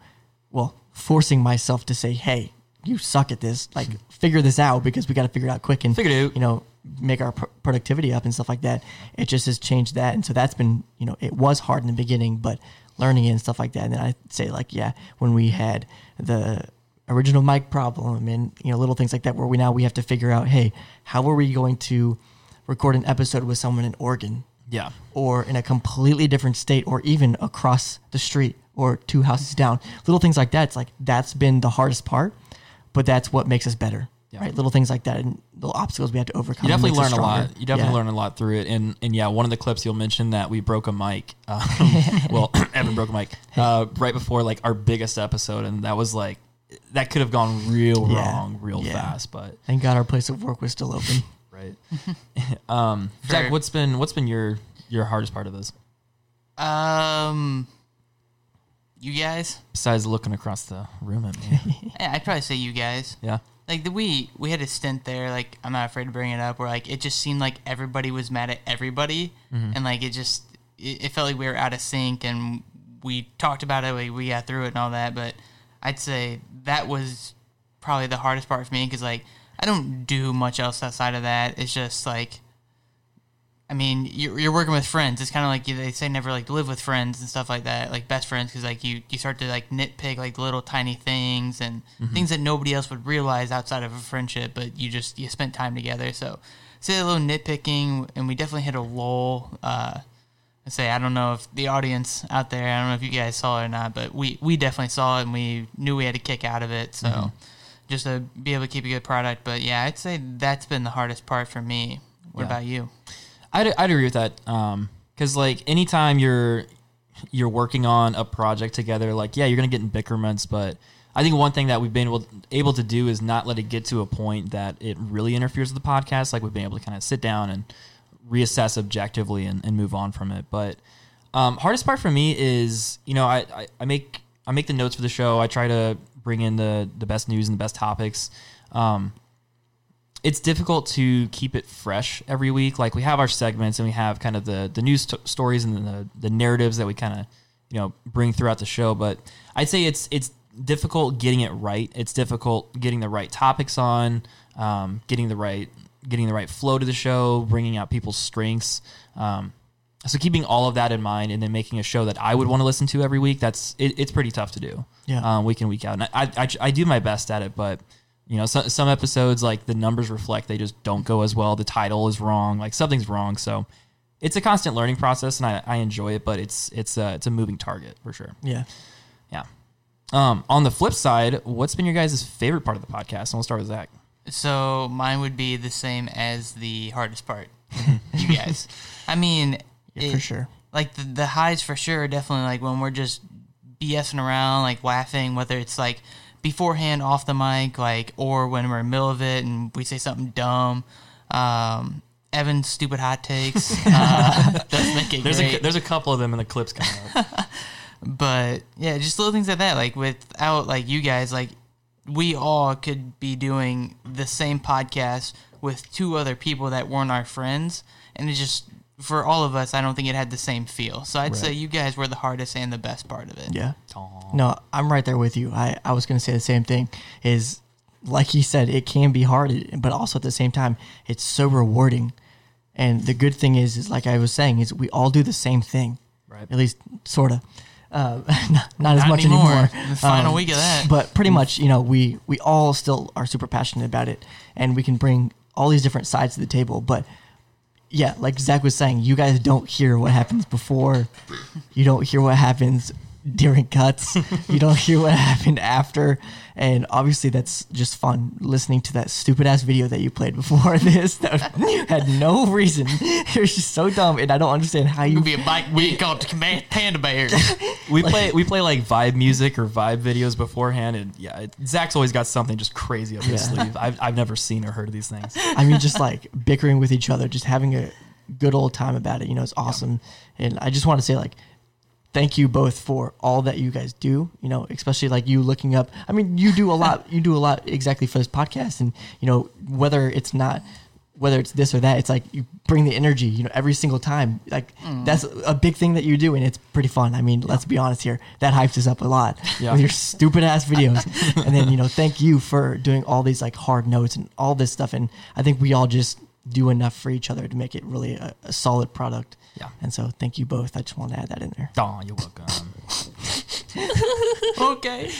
well, forcing myself to say, "Hey, you suck at this. Like, hmm. figure this out because we got to figure it out quick and Figure it out. you know make our pr- productivity up and stuff like that it just has changed that and so that's been you know it was hard in the beginning but learning it and stuff like that and then i say like yeah when we had the original mic problem and you know little things like that where we now we have to figure out hey how are we going to record an episode with someone in oregon Yeah. or in a completely different state or even across the street or two houses down little things like that it's like that's been the hardest part but that's what makes us better Yeah. right little things like that and little obstacles we have to overcome You definitely learn a lot. You definitely Yeah. learn a lot through it. And and yeah, one of the clips you'll mention that we broke a mic. Um, well, Evan broke a mic uh, right before like our biggest episode, and that was like that could have gone real Yeah. wrong real Yeah. fast. But thank god our place of work was still open right. right. um, Jack, what's been what's been your your hardest part of this Um, you guys? besides looking across the room at me? Yeah, I'd probably say you guys. yeah. Like the we we had a stint there. Like I'm not afraid to bring it up. Where like it just seemed like everybody was mad at everybody, mm-hmm. and like it just it, it felt like we were out of sync. And we talked about it. We we got through it and all that. But I'd say that was probably the hardest part for me because like I don't do much else outside of that. It's just like I mean, you're, you're working with friends. It's kind of like you- they say never like live with friends and stuff like that, like best friends, because like you you start to like nitpick like little tiny things and things that nobody else would realize outside of a friendship, but you just you spent time together. So, say a little nitpicking, and we definitely hit a lull. Uh, I say I don't know if the audience out there, I don't know if you guys saw it or not, but we we definitely saw it and we knew we had a kick out of it. So, just to be able to keep a good product. But yeah, I'd say that's been the hardest part for me. What Yeah. about you? I'd, I'd agree with that. Um, cause like anytime you're, you're working on a project together, like, yeah, you're to get in bickerments, but I think one thing that we've been able, able to do is not let it get to a point that it really interferes with the podcast. Like we've been able to kind of sit down and reassess objectively and, and move on from it. But, um, hardest part for me is, you know, I, I, I make, I make the notes for the show. I try to bring in the, the best news and the best topics. Um, it's difficult to keep it fresh every week. Like we have our segments and we have kind of the the news st- stories and the the narratives that we kind of you know bring throughout the show. But I'd say it's it's difficult getting it right. It's difficult getting the right topics on, um, getting the right getting the right flow to the show, bringing out people's strengths. Um, so keeping all of that in mind and then making a show that I would want to listen to every week, that's it, it's pretty tough to do. Yeah. Um, week in week out, and I, I I do my best at it, but you know, so, some episodes like the numbers reflect they just don't go as well. The title is wrong, like something's wrong. So it's a constant learning process, and I, I enjoy it, but it's it's a it's a moving target for sure. Yeah. Yeah. Um, on the flip side, what's been your guys' favorite part of the podcast? And we'll start with Zach. So mine would be the same as the hardest part. you guys. I mean, Yeah, for sure. Like the, the highs for sure are definitely like when we're just BSing around, like laughing, whether it's like beforehand off the mic, like or when we're in the middle of it and we say something dumb. Um, Evan's stupid hot takes. Uh, does make it There's great. a there's a couple of them in the clips coming up. but yeah, just little things like that. Like without like you guys, like we all could be doing the same podcast with two other people that weren't our friends, and it just for all of us, I don't think it had the same feel. So I'd say you guys were the hardest and the best part of it. Yeah. Aw. No, I'm right there with you. I, I was going to say the same thing. Is like he said, it can be hard, but also at the same time, it's so rewarding. And the good thing is, is like I was saying, is we all do the same thing, Right. At least sort of. Uh, not, not as Not much anymore. anymore. Um, The final week of that. But pretty much, you know, we we all still are super passionate about it, and we can bring all these different sides to the table. But yeah, like Zach was saying, you guys don't hear what happens before. You don't hear what happens during cuts. you don't hear what happened after. And obviously, that's just fun listening to that stupid ass video that you played before this that had no reason. It was just so dumb, and I don't understand how you. Could be a bike week called Command Panda Bears. We play we play like vibe music or vibe videos beforehand, and yeah, it, Zach's always got something just crazy up his Yeah. sleeve. I've I've never seen or heard of these things. I mean, just like bickering with each other, just having a good old time about it. You know, it's awesome. And I just want to say, like, thank you both for all that you guys do. You know, especially like you looking up. I mean, you do a lot. You do a lot exactly for this podcast, and you know, whether it's not. Whether it's this or that, it's like you bring the energy, you know, every single time. Like mm. that's a big thing that you do, and it's pretty fun. I mean, let's be honest here, that hypes us up a lot Yeah. with your stupid ass videos. and then you know, thank you for doing all these like hard notes and all this stuff. And I think we all just do enough for each other to make it really a, a solid product. Yeah. And so thank you both. I just want to add that in there. Aw, you're welcome. okay.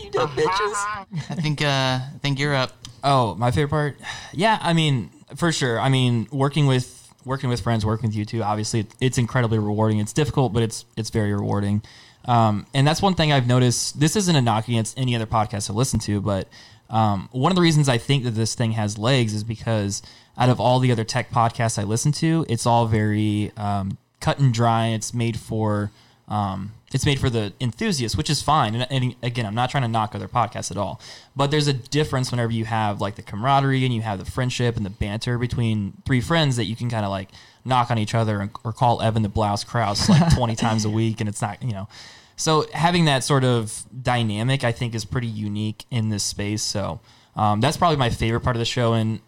You dumb bitches. I think uh I think you're up. Oh, my favorite part? Yeah, I mean, for sure. I mean, working with working with friends, working with you too. Obviously, it's incredibly rewarding. It's difficult, but it's it's very rewarding. Um, and that's one thing I've noticed. This isn't a knock against any other podcast I listen to, but um, one of the reasons I think that this thing has legs is because out of all the other tech podcasts I listen to, it's all very um, cut and dry. It's made for Um, it's made for the enthusiast, which is fine. And, and again, I'm not trying to knock other podcasts at all, but there's a difference whenever you have like the camaraderie and you have the friendship and the banter between three friends that you can kind of like knock on each other and, or call Evan the blouse Kraus like 20 times a week, and it's not you know. So having that sort of dynamic, I think, is pretty unique in this space. So um, that's probably my favorite part of the show. And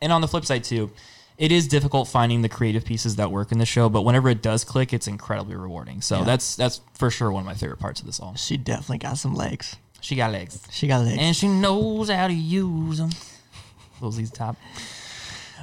and on the flip side too, it is difficult finding the creative pieces that work in the show. But whenever it does click, it's incredibly rewarding. So that's that's for sure one of my favorite parts of this all. She definitely got some legs. She got legs, She got legs. and she knows how to use them. Lizzie's top.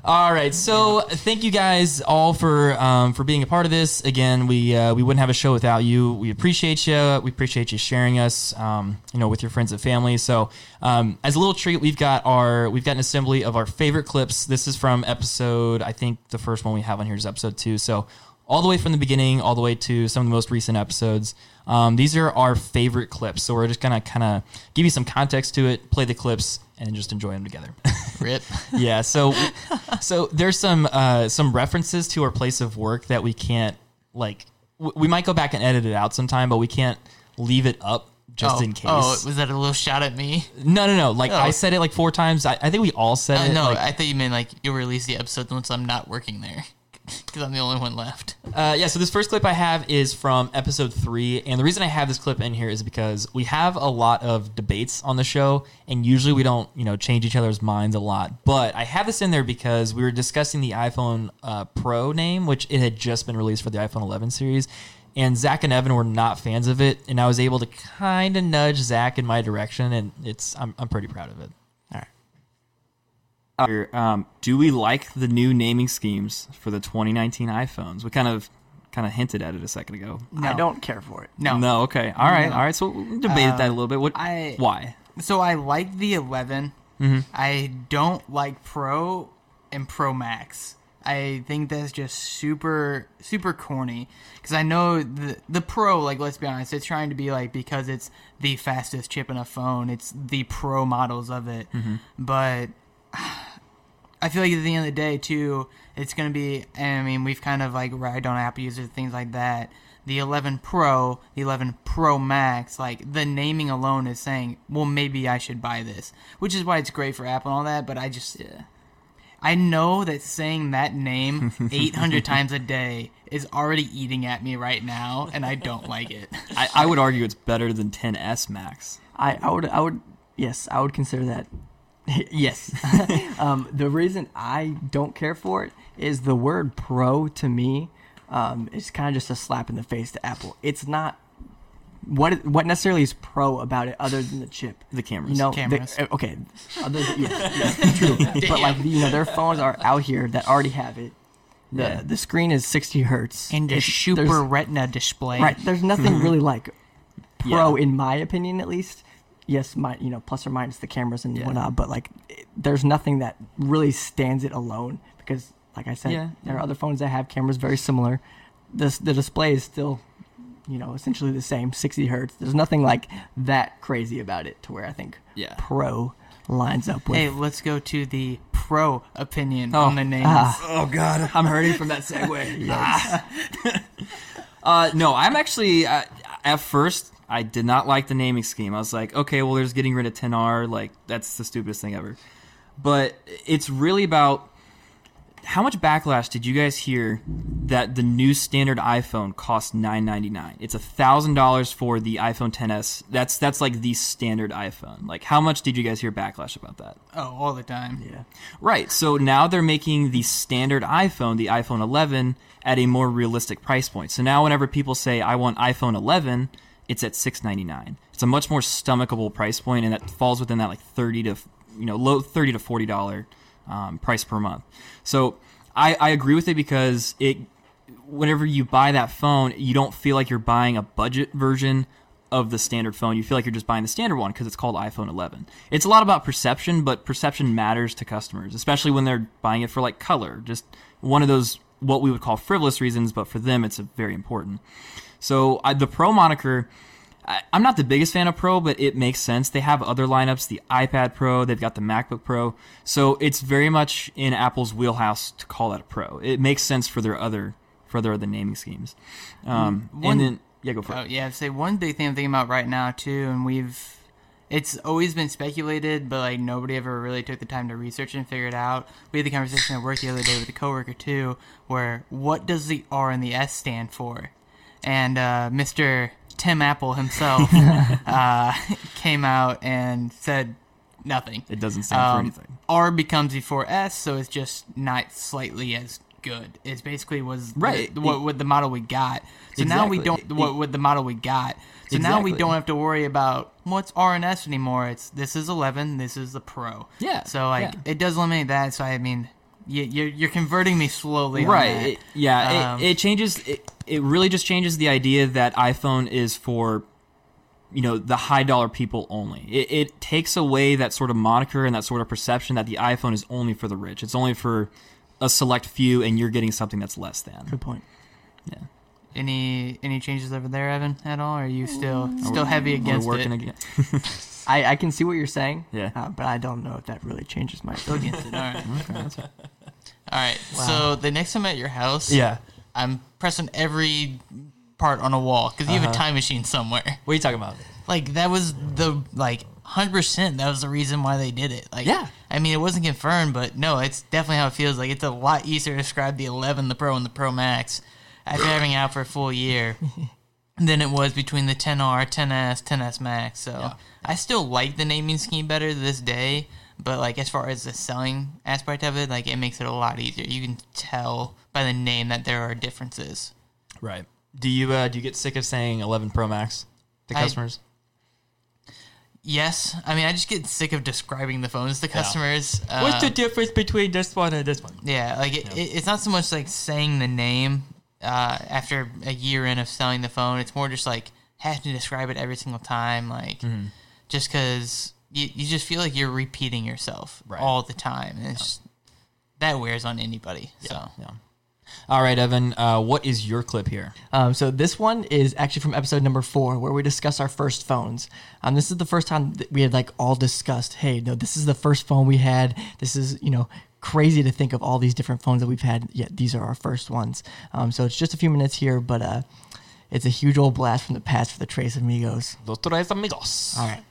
All right, so thank you guys all for um, for being a part of this. Again, we uh, we wouldn't have a show without you. We appreciate you. We appreciate you sharing us, um, you know, with your friends and family. So, um, as a little treat, we've got our we've got an assembly of our favorite clips. This is from episode. I think the first one we have on here is episode two. So, all the way from the beginning, all the way to some of the most recent episodes. Um, these are our favorite clips. So we're just gonna kind of give you some context to it, play the clips, and just enjoy them together. Rip. yeah so so there's some uh some references to our place of work that we can't like w- we might go back and edit it out sometime but we can't leave it up just oh, in case Oh, was that a little shot at me? no no no like Oh. i said it like four times i, I think we all said Uh, it no, like- I thought you meant like you'll release the episode once I'm not working there. Because I'm the only one left. Uh, yeah, so this first clip I have is from episode three, and the reason I have this clip in here is because we have a lot of debates on the show, and usually we don't, you know, change each other's minds a lot. But I have this in there because we were discussing the iPhone uh, Pro name, which it had just been released for the iPhone 11 series, and Zach and Evan were not fans of it, and I was able to kind of nudge Zach in my direction, and it's I'm, I'm pretty proud of it. Um, do we like the new naming schemes for the 2019 iPhones? We kind of kind of hinted at it a second ago. No. I don't care for it. No. No, okay. All right, all right. So we debated that a little bit. What? I- why? So I like the 11. Mm-hmm. I don't like Pro and Pro Max. I think that's just super super corny because I know the the Pro like let's be honest it's trying to be like because it's the fastest chip in a phone it's the Pro models of it Mm-hmm. but I feel like at the end of the day too it's gonna be I mean we've kind of like ragged on Apple users things like that the 11 Pro the 11 Pro Max like the naming alone is saying well maybe I should buy this which is why it's great for Apple and all that but I just yeah. I know that saying that name 800 times a day is already eating at me right now, and I don't like it. I, I would argue it's better than 10s Max. I, I would I would yes I would consider that yes um, the reason I don't care for it is the word pro to me um, is kind of just a slap in the face to Apple it's not what what necessarily is pro about it other than the chip The cameras. you know Cameras. the- uh, okay other than, yes, yes, true but like you know their phones are out here that already have it the Yeah. the screen is 60 hertz And a It's- super retina display. Right. There's nothing really like pro, Yeah. in my opinion, at least. Yes, my you know plus or minus the cameras and Yeah. whatnot, but like it- there's nothing that really stands it alone because, like I said, Yeah. there are other phones that have cameras very similar. This the display is still, you know, essentially the same, 60 hertz. There's nothing like that crazy about it to where I think Yeah. pro lines up with. Hey, let's go to the pro opinion Oh. on the names. Oh God, I'm hurting from that segue. uh, no, I'm actually uh, at first I did not like the naming scheme. I was like, okay, well, there's getting rid of 10R. Like that's the stupidest thing ever. But it's really about how much backlash did you guys hear that the new standard iPhone costs nine ninety nine? It's a thousand dollars for the iPhone 10s. That's that's like the standard iPhone. Like how much did you guys hear backlash about that? Oh, all the time. yeah. Right. So now they're making the standard iPhone, the iPhone 11, at a more realistic price point. So now whenever people say I want iPhone 11, it's at 699. It's a much more stomachable price point, and that falls within that like 30 to you know low 30 to 40 dollar um, price per month. So I, I agree with it because it whenever you buy that phone, you don't feel like you're buying a budget version of the standard phone. You feel like you're just buying the standard one because it's called iPhone 11. It's a lot about perception, but perception matters to customers, especially when they're buying it for like color. Just one of those what we would call frivolous reasons, but for them it's very important. So I, the Pro moniker, I, I'm not the biggest fan of Pro, but it makes sense. They have other lineups, the iPad Pro, they've got the MacBook Pro, so it's very much in Apple's wheelhouse to call that a Pro. It makes sense for their other for their other naming schemes. Um, One- and then Yeah, go for Oh it. yeah, say one big thing I'm thinking about right now too, and we've it's always been speculated, but like nobody ever really took the time to research and figure it out. We had the conversation at work the other day with a coworker too, where what does the R and the S stand for? And uh, Mr. Tim Apple himself uh, came out and said nothing. It doesn't stand for Um, anything. R becomes before S, so it's just not slightly as good. It's basically was the- Right. what, what the model we got. So now we don't what, what the model we got. So now we don't have to worry about what's R and S anymore. It's this is 11, this is the Pro. Yeah, So like yeah. it does eliminate that. So I mean, you, you're you're converting me slowly. Right. It, yeah. Um, it, it changes. It, it really just changes the idea that iPhone is for, you know, the high dollar people only. It, it takes away that sort of moniker and that sort of perception that the iPhone is only for the rich. It's only for a select few, and you're getting something that's less than. Good point. Yeah. Any any changes over there, Evan, at all? Or are you still still heavy against working it? again. I, I can see what you're saying. Yeah. Uh, but I don't know if that really changes my Still opinion. against it. All right. All right. So the next time at your house, Yeah. I'm pressing every part on a wall because you have a Uh-huh. time machine somewhere. What are you talking about? Like that was the like hundred percent. That was the reason why they did it. Like Yeah. I mean, it wasn't confirmed, but no, it's definitely how it feels. Like it's a lot easier to describe the 11, the Pro, and the Pro Max after having it out for a full year than it was between the 10R, 10S, 10S Max. So I still like the naming scheme better to this day. But like as far as the selling aspect of it, like it makes it a lot easier. You can tell by the name that there are differences. Right. Do you uh, do you get sick of saying 11 Pro Max to I- customers? Yes, I mean I just get sick of describing the phones to customers. What's Uh, the difference between this one and this one? Yeah, like it, it, it's not so much like saying the name uh, after a year in of selling the phone. It's more just like having to describe it every single time, like Mm-hmm. just because you, you just feel like you're repeating yourself Right. all the time, and it's that wears on anybody. So Yeah. All right, Evan. Uh, what is your clip here? Um, so this one is actually from episode number four, where we discuss our first phones. Um, this is the first time that we had like all discussed. Hey, no, this is the first phone we had. This is you know crazy to think of all these different phones that we've had. Yet these are our first ones. Um, so it's just a few minutes here, but uh, it's a huge old blast from the past for the Tres Amigos. Los tres amigos. All right.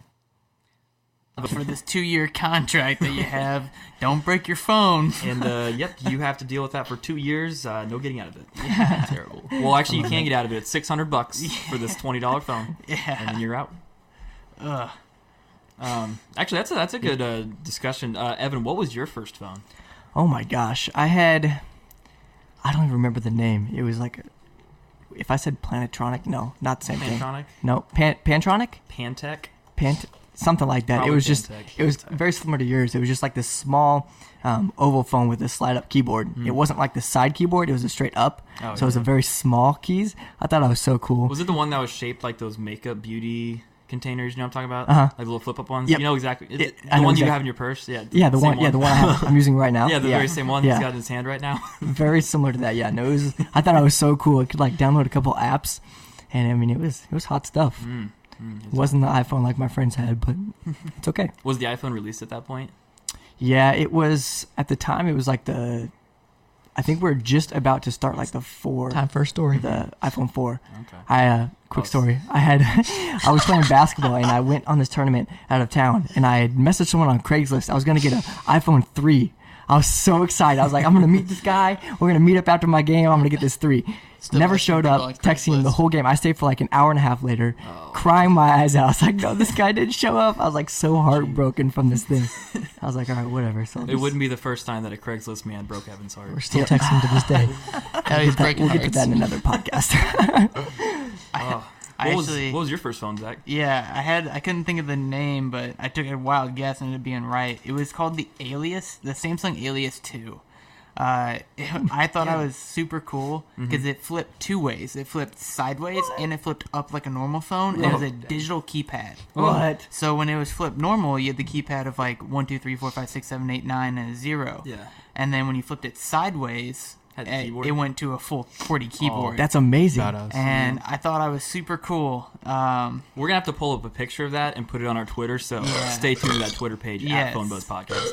For this two year contract that you have, don't break your phone. And uh, yep, you have to deal with that for two years. Uh, no getting out of it. Yeah. Terrible. Well, actually, you can get out of it. It's six hundred bucks for this twenty dollar phone, Yeah. and then you're out. Ugh. Um, actually, that's a that's a good uh, discussion. Uh, Evan, what was your first phone? Oh my gosh, I had. I don't even remember the name. It was like, if I said Planetronic, no, not the same thing. Pantronic, No, Pan- Pantronic. Pantech. Pant, something like that. Probably it was just, Pantech, it was Pantech. very similar to yours. It was just like this small um, oval phone with a slide up keyboard. It wasn't like the side keyboard; it was a straight up. Oh, so it was a very small keys. I thought I was so cool. Was it the one that was shaped like those makeup beauty containers? You know what I'm talking about? Uh-huh. Like the little flip up ones. Yep. You know exactly. Yeah, it the know one you have in your purse. Yeah. yeah, the same one, Yeah, the one I I'm using right now. yeah, the very same one Yeah, he's got in his hand right now. very similar to that. Yeah, no, it was. I thought I was so cool. I could like download a couple apps, and I mean, it was it was hot stuff. Mm, It wasn't the iPhone like my friends had, but it's okay. Was the iPhone released at that point? Yeah, it was at the time. It was like the. I think we are just about to start like the four. Time for a story. The iPhone four. Okay. I uh, quick story. I had I was playing basketball and I went on this tournament out of town and I had messaged someone on Craigslist. I was gonna get an iPhone three. I was so excited. I was like, I'm gonna meet this guy. We're gonna meet up after my game. I'm gonna get this three. Still Never messaging showed up. on Texting him the whole game. I stayed for like an hour and a half later, Oh. crying my eyes out. I was like, no, this guy didn't show up. I was like so heartbroken from this thing. I was like, all right, whatever. So It wouldn't be the first time that a Craigslist man broke Evan's heart. We're still texting to this day. Now he's That- breaking we'll get to that in another podcast. Oh. I What, was, actually- what was your first phone, Zach? Yeah, I had I couldn't think of the name, but I took a wild guess and ended up being right. It was called the Alias, the Samsung Alias Two. Uh, I thought I was super cool because it flipped two ways. It flipped sideways and it flipped up like a normal phone. And it was a digital keypad. what? So when it was flipped normal, you had the keypad of like one, two, three, four, five, six, seven, eight, nine, and a zero. Yeah. And then when you flipped it sideways, Had the it, keyboard? it went to a full QWERTY keyboard. That's amazing. and I thought I was super cool. Um, We're gonna have to pull up a picture of that and put it on our Twitter. So Yeah. stay tuned to that Twitter page Yes. at Phone Buzz Podcast.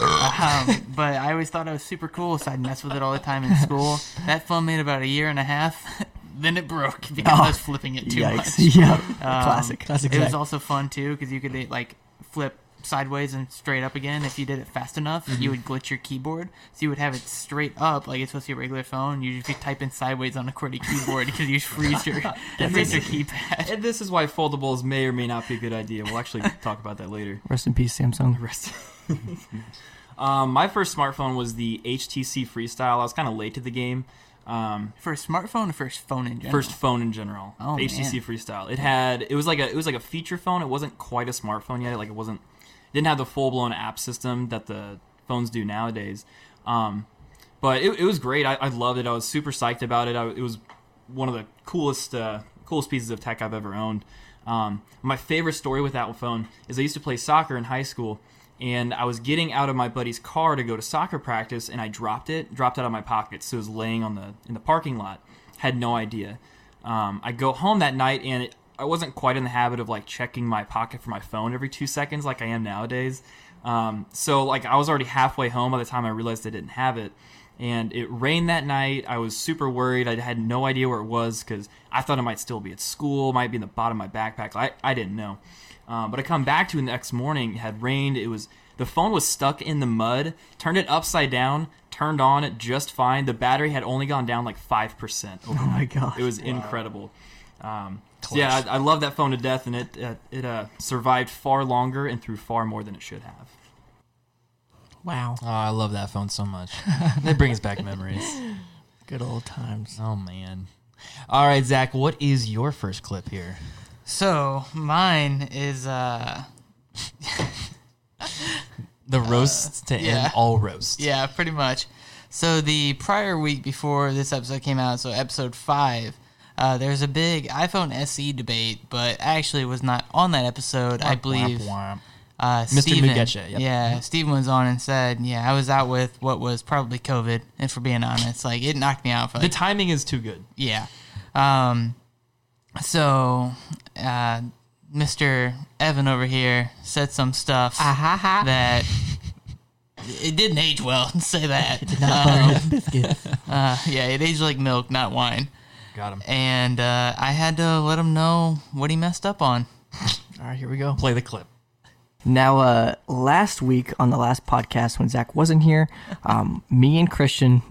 um, but I always thought I was super cool, so I'd mess with it all the time in school. That phone made about a year and a half then it broke because I was flipping it too Yikes. much. Yeah. Um, classic. Classic. It was also fun too because you could like flip sideways and straight up again. If you did it fast enough, Mm-hmm. you would glitch your keyboard, so you would have it straight up like it's supposed to be a regular phone. You just be typing sideways on a QWERTY keyboard because you freeze your freeze your keypad. And this is why foldables may or may not be a good idea. We'll actually talk about that later. Rest in peace, Samsung. Rest. um, my first smartphone was the HTC Freestyle. I was kind of late to the game. Um, For a smartphone or first phone in general? first phone in general. Oh, HTC man. Freestyle. It had it was like a it was like a feature phone. It wasn't quite a smartphone yet. Like it wasn't it didn't have the full blown app system that the phones do nowadays. Um, but it, it was great. I, I loved it. I was super psyched about it. I, it was one of the coolest uh, coolest pieces of tech I've ever owned. Um, my favorite story with that phone is I used to play soccer in high school, and I was getting out of my buddy's car to go to soccer practice, and I dropped it, dropped it out of my pocket, so it was laying on the in the parking lot. Had no idea. Um, I go home that night, and it, I wasn't quite in the habit of like checking my pocket for my phone every two seconds like I am nowadays. Um, so like I was already halfway home by the time I realized I didn't have it and it rained that night. I was super worried. I had no idea where it was because I thought it might still be at school, might be in the bottom of my backpack. I, I didn't know. Um, but I come back to it the next morning. It had rained. It was the phone was stuck in the mud. Turned it upside down. Turned on it just fine. The battery had only gone down like five percent. Oh my god! It was incredible. Um, so yeah, I, I love that phone to death, and it uh, it uh, survived far longer and through far more than it should have. Wow. Oh, I love that phone so much. it brings back memories. Good old times. Oh man. All right, Zach. What is your first clip here? So mine is uh The roasts to yeah. end all roasts. yeah, pretty much. So the prior week before this episode came out, so episode five, uh, there's a big iPhone SE debate, but actually was not on that episode. I believe Womp, womp. uh, Mr. Steven, Mugetcha, yep. Yeah, Steven was on and said, "Yeah, I was out with what was probably COVID, and for being honest, like it knocked me out for The timing is too good. yeah." Um, so, uh, Mr. Evan over here said some stuff that it didn't age well. Say that. Not butter biscuits. Uh, yeah, it aged like milk, not wine. Got him. And uh, I had to let him know what he messed up on. All right, here we go. Play the clip. Now, uh, last week on the last podcast when Zach wasn't here, um, me and Christian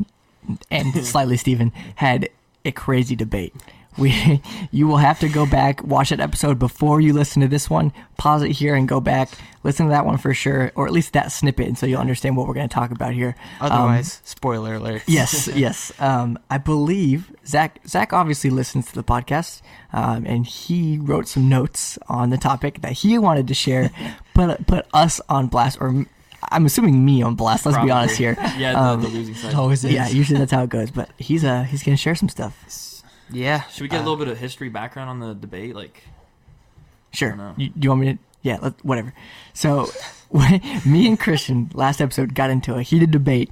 and slightly Steven had a crazy debate. We, you will have to go back, watch that episode before you listen to this one. Pause it here and go back, listen to that one for sure, or at least that snippet, and so you'll understand what we're going to talk about here. Um, Otherwise, spoiler alert. yes, yes. Um, I believe Zach. Zach obviously listens to the podcast, um, and he wrote some notes on the topic that he wanted to share, put put us on blast, or I'm assuming me on blast. Let's be honest here. Yeah, the, Um, the losing side. Always is. Yeah, usually that's how it goes. But he's uh he's gonna share some stuff. Yeah. Should we get a little bit of history background on the debate? Like, Sure. You, do you want me to? Yeah, let, whatever. So, me and Christian last episode got into a heated debate,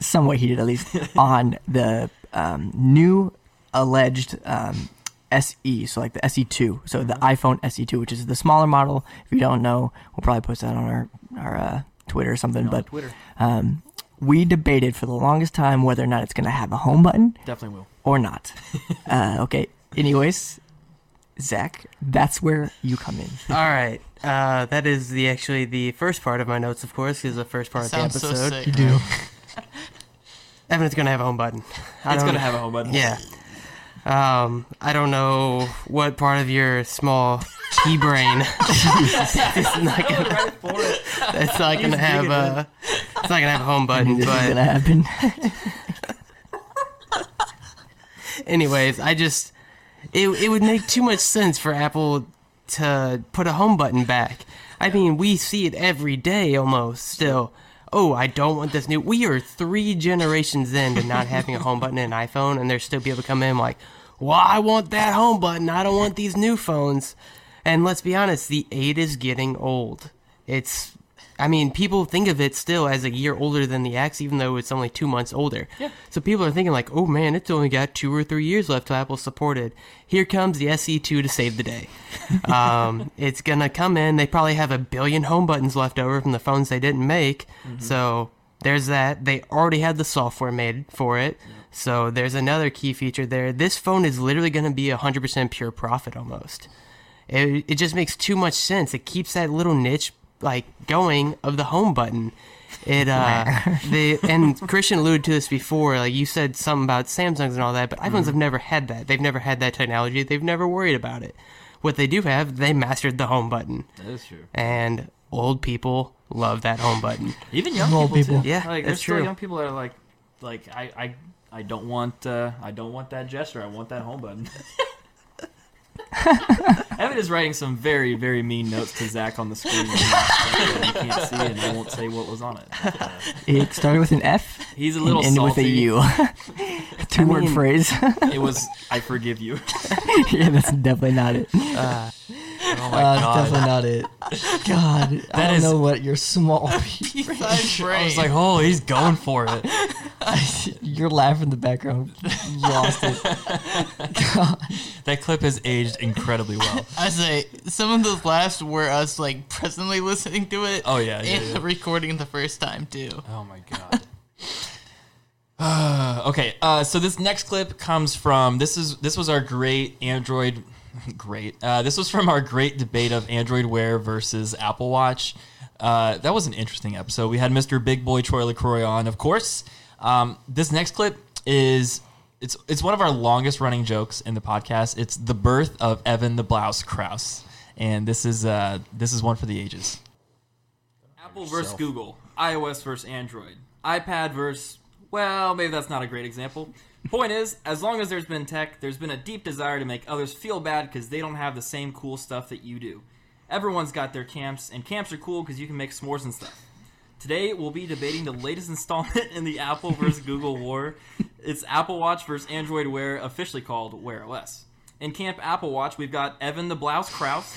somewhat heated at least, on the um, new alleged um, SE, so like the SE2, so the iPhone SE2, which is the smaller model. If you don't know, we'll probably post that on our our uh, Twitter or something. but Twitter um, we debated for the longest time whether or not it's going to have a home button definitely will. or not. uh, okay. Anyways, Zach, that's where you come in. All right. Uh, that is the actually the first part of my notes, of course, is the first part Sounds of the so episode. sick. do. Evan's gonna have a home button. I It's gonna have a home button. Yeah. Um, I don't know what part of your small pea brain is not gonna. It's not gonna have a. Uh, it's not gonna have a home button, This is but gonna happen. anyways, I just it it would make too much sense for Apple to put a home button back. I mean, we see it every day almost still. Oh, I don't want this new. We are three generations into not having a home button in an iPhone, and there's still people come in like, "Well, I want that home button. I don't want these new phones." And let's be honest, the eight is getting old. It's I mean, people think of it still as a year older than the X, even though it's only two months older. Yeah. So people are thinking like, oh man, it's only got two or three years left till Apple's supported. Here comes the SE2 to save the day. um, it's gonna come in. They probably have a billion home buttons left over from the phones they didn't make. So there's that. They already had the software made for it. So there's another key feature there. This phone is literally going to be 100% pure profit almost. It, it just makes too much sense. It keeps that little niche like going of the home button. It uh the and Christian alluded to this before. Like you said something about Samsungs and all that, but iPhones have never had that. They've never had that technology. They've never worried about it. What they do have, they mastered the home button, That is true. and old people love that home button. Even young Old people, people. too. Yeah, like that's there's still true. young people that are like, like I, I, I don't want, uh, I don't want that gesture. I want that home button. Evan is writing some very, very mean notes to Zach on the screen. you can't see, and I won't say what was on it. Uh, It started with an F he's a and little ended with a salty. U. Two word mean- phrase. It was, I forgive you. yeah, that's definitely not it. Oh my Uh, god. definitely not it. God, I don't is- know what your small. I was like, oh, he's going for it. your laugh in the background lost it. God. That clip has aged incredibly well. I say some of those laughs were us like presently listening to it. Oh, yeah, yeah, and yeah. recording the first time too. Oh my god. Uh, okay, uh, so this next clip comes from this is this was our great Android, great. Uh, this was from our great debate of Android Wear versus Apple Watch. Uh, that was an interesting episode. We had Mr. Big Boy Troy Lacroix on, of course. Um, this next clip is it's it's one of our longest running jokes in the podcast. It's the birth of Evan the Blouse Kraus, and this is uh, this is one for the ages. Apple versus Google, iOS versus Android, iPad versus, well, maybe that's not a great example. Point is, as long as there's been tech, there's been a deep desire to make others feel bad because they don't have the same cool stuff that you do. Everyone's got their camps, and camps are cool because you can make s'mores and stuff. Today, we'll be debating the latest installment in the Apple versus Google war. It's Apple Watch versus Android Wear, officially called Wear OS. In Camp Apple Watch, we've got Evan the Blouse Kraus.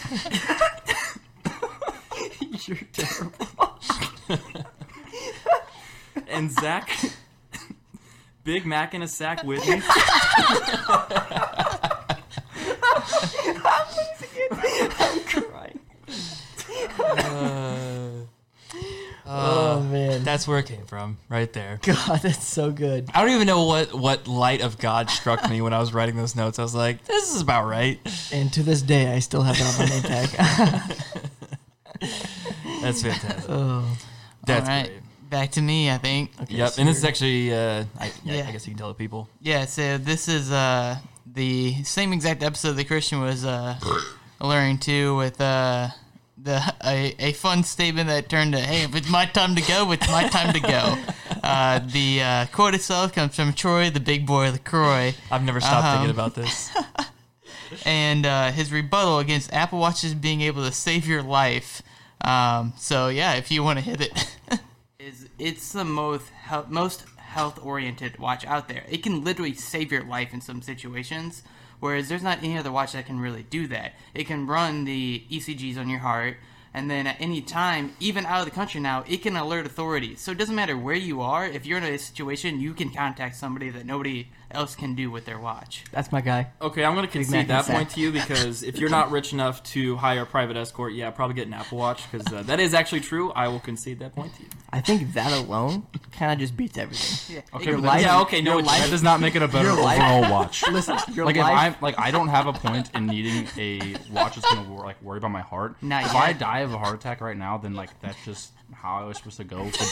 You're terrible. and Zach, Big Mac in a sack Whitney. crying. oh uh, man. that's where it came from, right there. God, that's so good. I don't even know what what light of God struck me when I was writing those notes. I was like, this is about right. And to this day, I still have it on my name tag. That's fantastic. oh, That's All right, great. Back to me. I think. Yep, and this is actually, uh, I, yeah, Yeah. I guess you can tell the people. Yeah, so this is uh, the same exact episode that Christian was uh, alluring to with uh, the a, a fun statement that turned to, "Hey, if it's my time to go, it's my time to go." Uh, the uh, quote itself comes from Troy, the big boy Lacroix, I've never stopped Um, thinking about this. and uh, his rebuttal against Apple Watches being able to save your life. Um, so yeah, if you want to hit it, is it's the most health, most health oriented watch out there. It can literally save your life in some situations, whereas there's not any other watch that can really do that. It can run the ECGs on your heart, and then at any time, even out of the country now, it can alert authorities. So it doesn't matter where you are. If you're in a situation, you can contact somebody that nobody else can do with their watch. that's my guy. Okay, I'm going to concede that sack. point to you because if you're not rich enough to hire a private escort, yeah, probably get an Apple Watch because uh, that is actually true. I will concede that point to you. I think that alone kind of just beats everything. Yeah. Okay, Your but life- Yeah, okay, no, it life- that does not make it a better Your overall watch. Listen, your like if life. I like I don't have a point in needing a watch that's gonna like worry about my heart. Not if yet. I die of a heart attack right now, then like that's just how I was supposed to go. Goodbye.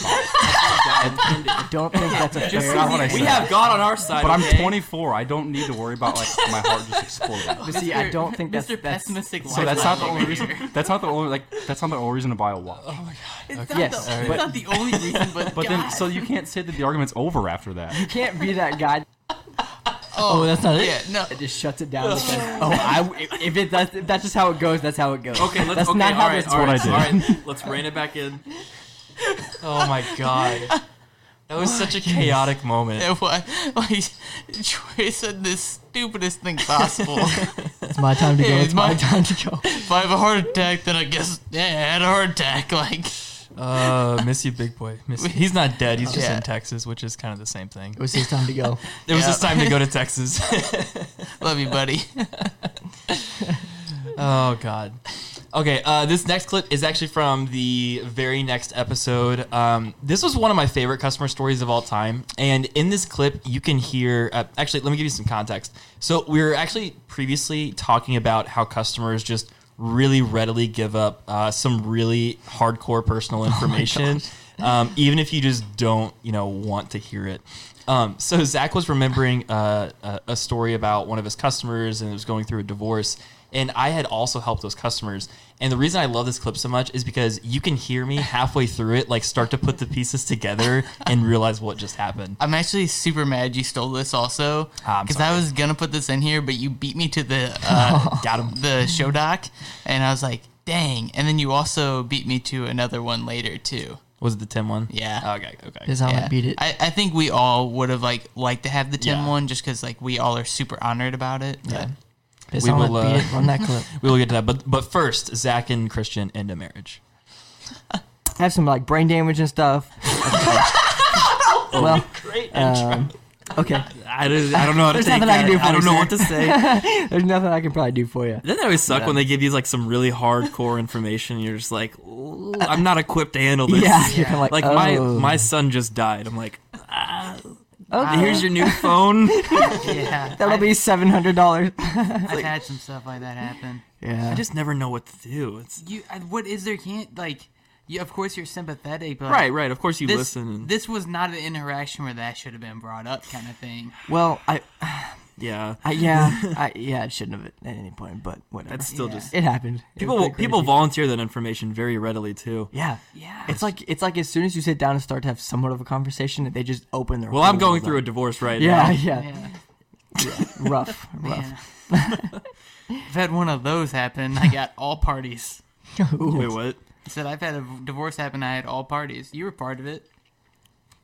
I don't think that's a Just fair. not what I We said. have God on our side. but I'm okay? 24. I don't need to worry about like my heart just exploding. But see, I don't think that's Mr. that's. Pessimistic. So that's not the only over reason. That's not the only like that's not the only reason to buy a watch. Oh my god. It's not, Yes, the, it's but- not the only reason, but But then, so you can't say that the argument's over after that. You can't be that guy. Oh, oh, that's not it. yeah, no. It just shuts it down. Oh. Because, oh, I, if it that's, if that's just how it goes, that's how it goes. Okay, let's. that's okay, not all how right, this all right, what I all right. Let's rein it back in. Oh my god. That was such a chaotic moment. It was, like Troy said the stupidest thing possible. It's my time to go. It's it's my my- time to go. if I have a heart attack, then I guess yeah, I had a heart attack. Like Uh, miss you, big boy. Miss you. He's not dead. He's just Yeah. in Texas, which is kind of the same thing. It was his time to go. It was Yeah. his time to go to Texas. love you, buddy. oh god. Okay, uh, this next clip is actually from the very next episode. Um, this was one of my favorite customer stories of all time. And in this clip, you can hear. Uh, actually, let me give you some context. So, we were actually previously talking about how customers just really readily give up uh, some really hardcore personal information, um, even if you just don't, you know, want to hear it. Um, so Zach was remembering uh, a, a story about one of his customers and it was going through a divorce. And I had also helped those customers. And the reason I love this clip so much is because you can hear me halfway through it, like start to put the pieces together and realize what just happened. I'm actually super mad you stole this also Ah, I'm because I was gonna put this in here, but you beat me to the uh, Got him. the show doc, and I was like, dang. And then you also beat me to another one later too. Was it the Tim one? Yeah. Okay. Okay. This is how I beat it. I, I think we all would have like liked to have the Tim Yeah. one just because like we all are super honored about it. But Piss We will, uh, it, run that clip. We will get to that, but but first, Zach and Christian end a marriage. I have some like brain damage and stuff. well, Great um, okay. I don't, I don't know how to There's nothing I can do for I don't you, know sir. what to say. There's nothing I can probably do for you. Doesn't that always suck when they give you like some really hardcore information? And you're just like, I'm not equipped to handle this. Yeah, you're kinda like, like my oh. my son just died. I'm like, ah, Okay. here's your new phone. yeah, That'll be seven hundred dollars. I've had some stuff like that happen. Yeah. I just never know what to do. It's You, what is there? Can't like, you, of course you're sympathetic, but right, right. Of course you This, listen. And, this was not an interaction where that should have been brought up, kind of thing. well, I, yeah, I yeah, I, yeah, it shouldn't have at any point, but whatever. that's still Yeah. just it happened. It people. was People volunteer that information very readily too. Yeah, Yeah. It's like it's like as soon as you sit down and start to have somewhat of a conversation, they just open their. Well, I'm going through a divorce right Yeah, now. yeah, Yeah. rough, rough. I've had one of those happen. I got all parties. Wait, what? I said I've had a divorce happen. I had all parties. You were part of it.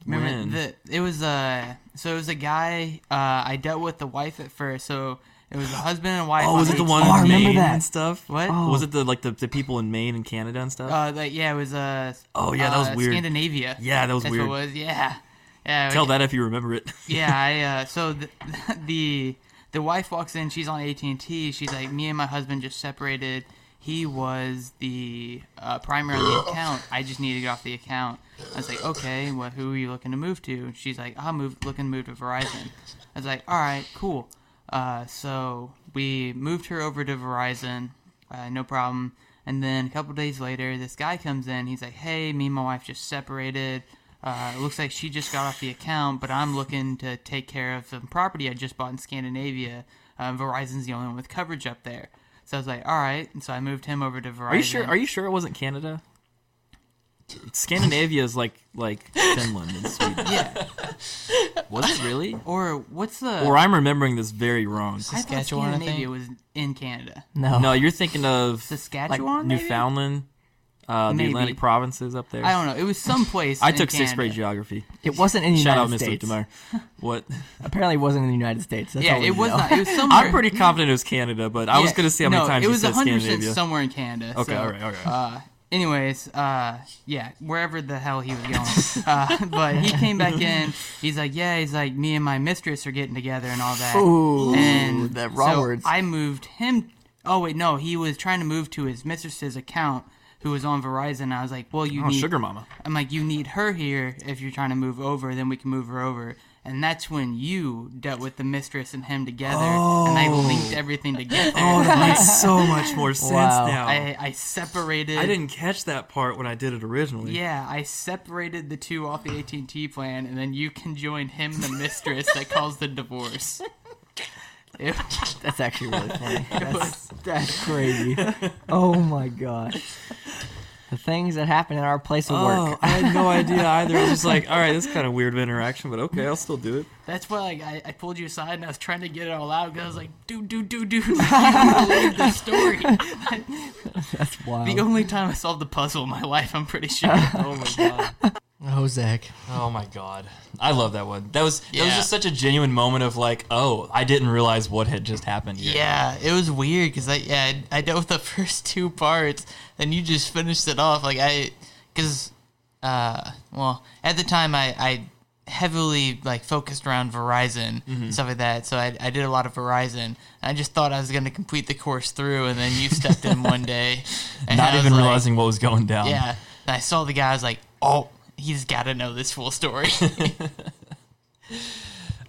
Remember When? the it was uh so it was a guy uh I dealt with the wife at first. So it was a husband and wife. Oh, was it the each- one Oh, I in remember Maine that. and stuff? What? Oh. Was it the like the, the people in Maine and Canada and stuff? Uh, like, yeah, it was uh. Oh, yeah, that was uh, weird. Scandinavia. Yeah, that was That's weird. What it was. Yeah, yeah. Tell that if you remember it. Yeah, I uh, so the, the the wife walks in. She's on AT and T. She's like, me and my husband just separated. He was the uh, primary on the account. I just need to get off the account. I was like, okay, well, who are you looking to move to? She's like, I'm move, looking to move to Verizon. I was like, all right, cool. Uh, so we moved her over to Verizon, uh, no problem. And then a couple days later, this guy comes in. He's like, hey, me and my wife just separated. Uh, it looks like she just got off the account, but I'm looking to take care of some property I just bought in Scandinavia. Uh, Verizon's the only one with coverage up there. So I was like, all right. And so I moved him over to Verizon. Are you sure? Are you sure it wasn't Canada? Scandinavia is like like Finland and Sweden. Yeah. Was it really? Or what's the? Or I'm remembering this very wrong. I thought Saskatchewan, I think. Scandinavia was in Canada. No, No, you're thinking of Saskatchewan, maybe? Newfoundland, uh, the Maybe. Atlantic provinces up there. I don't know. It was someplace. I in took sixth grade Canada. geography. it wasn't in the Shout out, United Miss States. What? Apparently, it wasn't in the United States. That's Yeah, all we it was know. not. It was somewhere. I'm pretty confident it was Canada, but I was Yeah, going to see how many no, times it you was said 100 Scandinavia. somewhere in Canada. Okay, so, all right, all right. Uh, anyways, uh, yeah, wherever the hell he was going. uh, but he came back in. He's like, yeah, he's like, me and my mistress are getting together and all that. Ooh, and the raw so words. I moved him. Oh wait, no, he was trying to move to his mistress's account, who was on Verizon. I was like, well, you Oh, need sugar mama. I'm like, you need her here if you're trying to move over, then we can move her over. And that's when you dealt with the mistress and him together, and I oh. linked everything together. Oh, that makes so much more sense Wow. now. I, I, separated. I didn't catch that part when I did it originally. Yeah, I separated the two off the AT and T plan, and then you can join him, the mistress that caused the divorce. It- That's actually really funny. That's, that's crazy. Oh my gosh. The things that happen in our place of Oh, work. I had no idea either. I was just like, all right, this is kind of weird of interaction, but okay, I'll still do it. that's why like I, I pulled you aside and I was trying to get it all out because I was like, dude, dude, dude, dude, you believe the story. That's wild. the only time I solved the puzzle in my life, I'm pretty sure. Oh my god. Oh, Zach. Oh my god. I love that one. That was that was Yeah. just such a genuine moment of like, oh, I didn't realize what had just happened. Here. Yeah, it was weird because I yeah I, I dealt with the first two parts, and you just finished it off like I, because uh well at the time I I heavily like focused around Verizon Mm-hmm. and stuff like that. So I, I did a lot of Verizon. I just thought I was going to complete the course through, and then you stepped in one day, and Not I was even like- realizing what was going down. Yeah, and I saw the guy. I was like, oh, he's got to know this full story.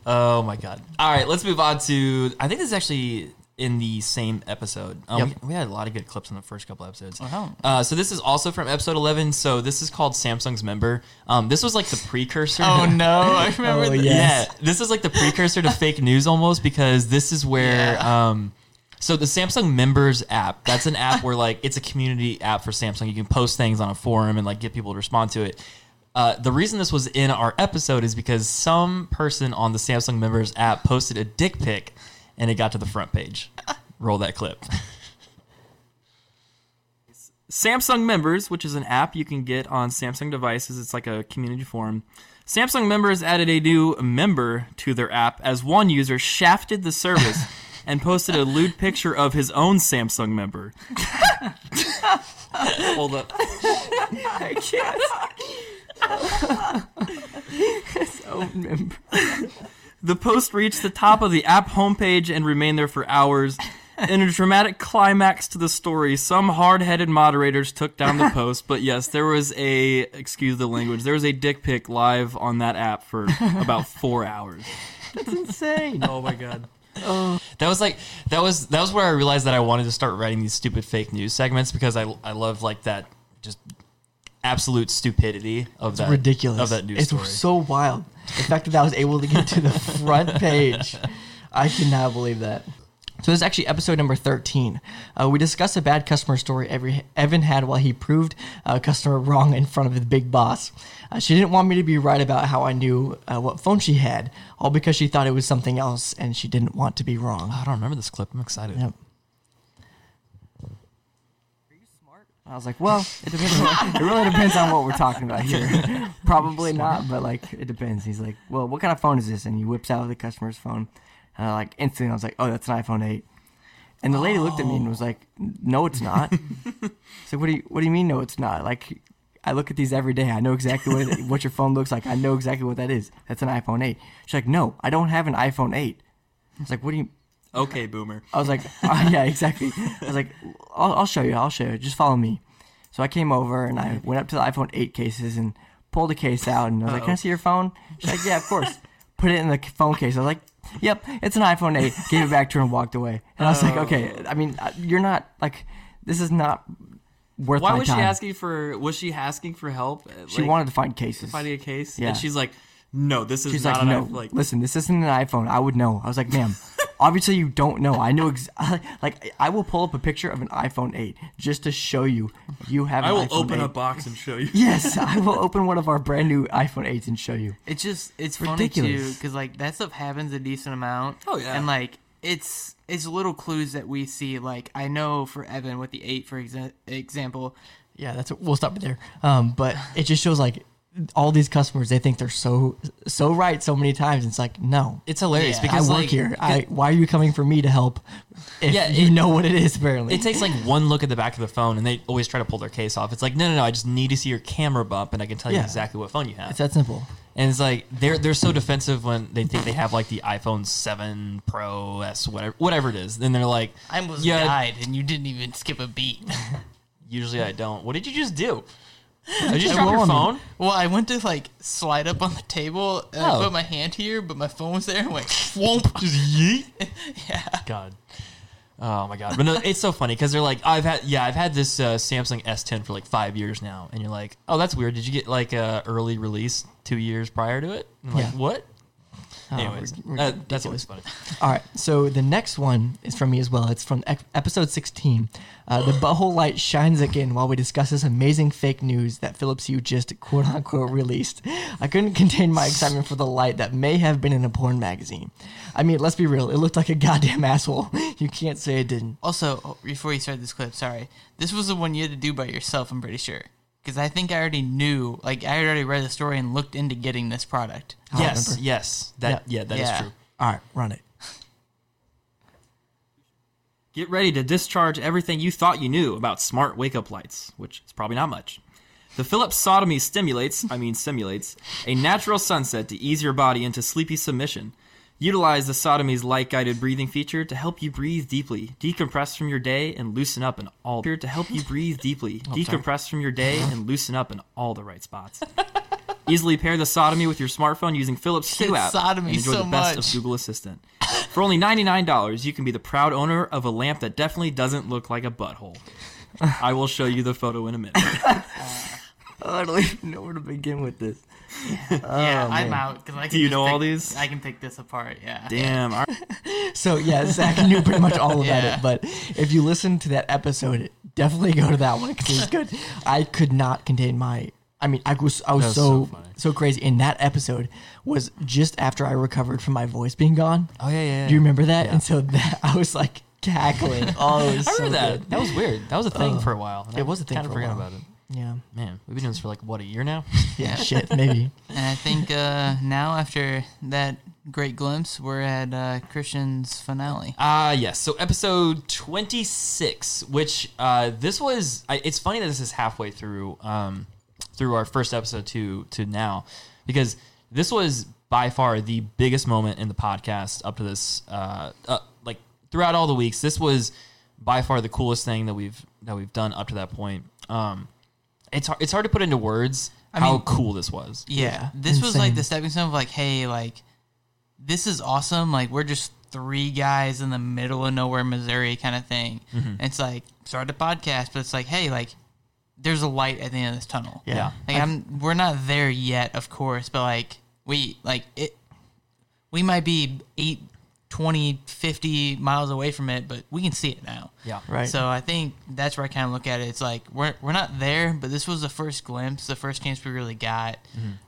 Oh my god. All right, let's move on to. I think this is actually in the same episode. Um, Yep. we, we had a lot of good clips in the first couple episodes. Wow. Uh, so this is also from episode 11. So this is called Samsung's Member. Um, this was like the precursor. oh no, I remember. Oh, this. yes. Yeah, this is like the precursor to fake news almost because this is where Yeah. um so the Samsung Members app, that's an app where like it's a community app for Samsung. You can post things on a forum and like get people to respond to it. Uh, the reason this was in our episode is because some person on the Samsung Members app posted a dick pic and it got to the front page. Roll that clip. Samsung Members, which is an app you can get on Samsung devices, it's like a community forum. Samsung Members added a new member to their app as one user shafted the service and posted a lewd picture of his own Samsung member. Hold up. I can't. so member. The post reached the top of the app homepage and remained there for hours. In a dramatic climax to the story, some hard-headed moderators took down the post, but yes, there was a excuse the language, there was a dick pic live on that app for about 4 hours. That's insane. Oh my god. Oh. That was like that was that was where I realized that I wanted to start writing these stupid fake news segments because I I love like that just absolute stupidity of that ridiculous. of that news it's story. so wild. The fact that I was able to get to the front page, I cannot believe that. So this is actually episode number 13. Uh, we discuss a bad customer story every, Evan had while he proved a customer wrong in front of the big boss. Uh, she didn't want me to be right about how I knew uh, what phone she had, all because she thought it was something else and she didn't want to be wrong. I don't remember this clip. I'm excited. Yep. I was like, well, it depends. On, it really depends on what we're talking about here. Probably not, but like it depends. He's like, well, what kind of phone is this? And he whips out the customer's phone. And I like instantly, I was like, oh, that's an iPhone 8. And the lady looked at me and was like, no, it's not. so what do you what do you mean? No, it's not. Like I look at these every day. I know exactly what it, what your phone looks like. I know exactly what that is. That's an iPhone 8. She's like, no, I don't have an iPhone 8. I was like, what do you? Okay, boomer. I was like, oh, yeah, exactly. I was like, I'll, I'll show you. I'll show you. Just follow me. So I came over and I went up to the iPhone 8 cases and pulled the case out and I was like, can I see your phone? She's like, yeah, of course. Put it in the phone case. I was like, yep, it's an iPhone 8. Gave it back to her and walked away. And I was like, okay, I mean, uh, you're not, like, this is not worth Why was time. she asking for was she asking for help? She wanted to find cases. finding a case? Yeah. And she's like, "No, this is She's not like, no, iPhone." Like, listen, this isn't an iPhone. I would know. I was like, ma'am, obviously you don't know. I know, ex- like, I will pull up a picture of an iPhone 8 just to show you you have an I will iPhone open 8. a box and show you. Yes, I will open one of our brand new iPhone 8s and show you. It's just it's funny too Ridiculous. because like that stuff happens a decent amount. Oh, yeah. and like it's it's little clues that we see. Like I know for Evan with the eight, for exa- example, Yeah, that's we'll stop there. Um, but it just shows like all these customers they think they're so so right so many times. It's like no, It's hilarious Yeah. because I work like, here. I why are you coming for me to help? If Yeah, you it- know what it is. Apparently, It takes like one look at the back of the phone, and they always try to pull their case off. It's like, no, no, no. I just need to see your camera bump, and I can tell you exactly what phone you have. it's that simple. And it's like they're they're so defensive when they think they have like the iPhone Seven Pro S whatever whatever it is. Then they're like, I almost Yeah. died, and you didn't even skip a beat. usually I don't. What did you just do? Did you just Yeah, drop your I mean- phone? well, I went to like slide up on the table, and Oh. I put my hand here, but my phone was there, and went whoomp. Just yeet. yeah. God. Oh my god! But no, it's so funny because they're like, I've had, yeah, I've had this uh, Samsung S10 for like five years now, and you're like, oh, that's weird. Did you get like a early release two years prior to it? I'm like, Yeah. what? Oh, Anyways, uh, that's always funny. All right, so the next one is from me as well. It's from ec- episode 16. Uh, the butthole light shines again while we discuss this amazing fake news that Philips Hue just quote unquote released. I couldn't contain my excitement for the light that may have been in a porn magazine. I mean, let's be real, it looked like a goddamn asshole. You can't say it didn't. Also, oh, before you start this clip, sorry, this was the one you had to do by yourself. I'm pretty sure because I think I already knew, like I had already read the story and looked into getting this product. I yes, remember. yes, that yeah, that is Yeah. true. All right, run it. Get ready to discharge everything you thought you knew about smart wake up lights, which is probably not much. The Philips sodomy stimulates, I mean simulates, a natural sunset to ease your body into sleepy submission. Utilize the sodomy's light guided breathing feature to help you breathe deeply, decompress from your day, and loosen up in all to help you breathe deeply, oh, decompress from your day, and loosen up in all the right spots. Easily pair the sodomy with your smartphone using Philips Hue app and enjoy so the best much. of Google Assistant. For only $99, you can be the proud owner of a lamp that definitely doesn't look like a butthole. I will show you the photo in a minute. I don't even know where to begin with this. yeah, oh, I'm man. out. 'cause I can Do you just know all these? I can pick this apart. Yeah. Damn. all right. So yeah, Zach knew pretty much all about Yeah. it. But if you listen to that episode, definitely go to that one because it was good. I could not contain my. I mean, I was I was, was so so so, crazy. And that episode was just after I recovered from my voice being gone. Oh yeah, yeah. Do you remember that? Yeah. And so that I was like cackling. Oh, it was I so remember that. good. That was weird. That was a thing oh. for a while. it was a thing Kind of for a forgot about it. Yeah, Man, we've been doing this for like what a year now. yeah, shit, maybe. And I think uh, now after that great glimpse, we're at uh, Christian's finale. Ah, yes. So episode 26, which uh, this was. I, it's funny that this is halfway through um, through our first episode to to now, because this was by far the biggest moment in the podcast up to this. Uh, uh, like throughout all the weeks, this was by far the coolest thing that we've that we've done up to that point. Um, it's hard, it's hard to put into words how mean- cool this was. Yeah, Yeah, this was like the stepping stone of like, hey, like this is awesome. Like we're just three guys in the middle of nowhere, Missouri, kind of thing. Mm-hmm. It's like start a podcast, but it's like, hey, like there's a light at the end of this tunnel. Yeah. like I'm, we're not there yet, of course, but like we like it. We might be eight, 20, 50 miles away from it, but we can see it now. Yeah. Right. So I think that's where I kind of look at it. It's like we're we're not there, but this was the first glimpse, the first chance we really got.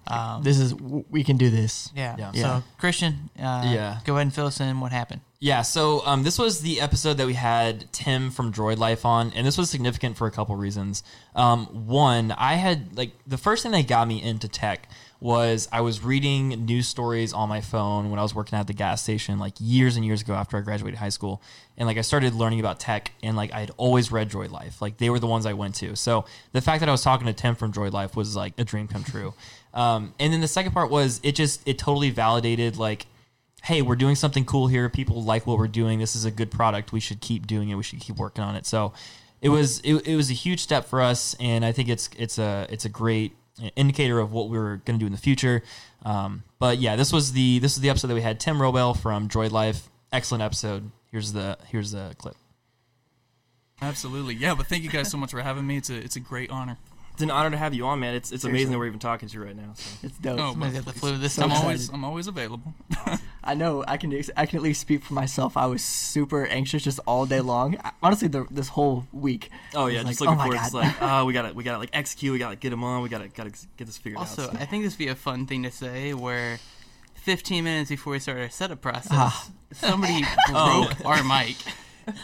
Um, This is we can do this. yeah. Yeah. So Christian, uh, Yeah. go ahead and fill us in. What happened? Yeah, so um, this was the episode that we had Tim from Droid Life on, and this was significant for a couple reasons. Um, one, I had like the first thing that got me into tech was I was reading news stories on my phone when I was working at the gas station like years and years ago after I graduated high school, and like I started learning about tech, and like I had always read Droid Life, like they were the ones I went to. So the fact that I was talking to Tim from Droid Life was like a dream come true. Um, and then the second part was it just it totally validated like hey, we're doing something cool here. People like what we're doing. This is a good product. We should keep doing it. We should keep working on it. So it was it, it was a huge step for us, and I think it's it's a it's a great indicator of what we're going to do in the future. Um, but yeah, this was the this was the episode that we had Tim Wrobel from Droid Life. Excellent episode. Here's the here's the clip. Absolutely, yeah. But thank you guys so much for having me. It's a it's a great honor. It's an honor to have you on, man. It's it's amazing that we're even talking to you right now. So. It's dope. Oh, Somebody's got the flu this I'm time. always I'm always available. I know I can I can at least speak for myself. I was super anxious just all day long. I- Honestly, the, this whole week. Oh yeah, just like, looking oh forward. It's God. like, oh, we gotta we gotta like execute. We gotta get them on. We gotta gotta get this figured Also, out. Also, I think this would be a fun thing to say where 15 minutes before we started our setup process, Ah. somebody Oh. broke our mic.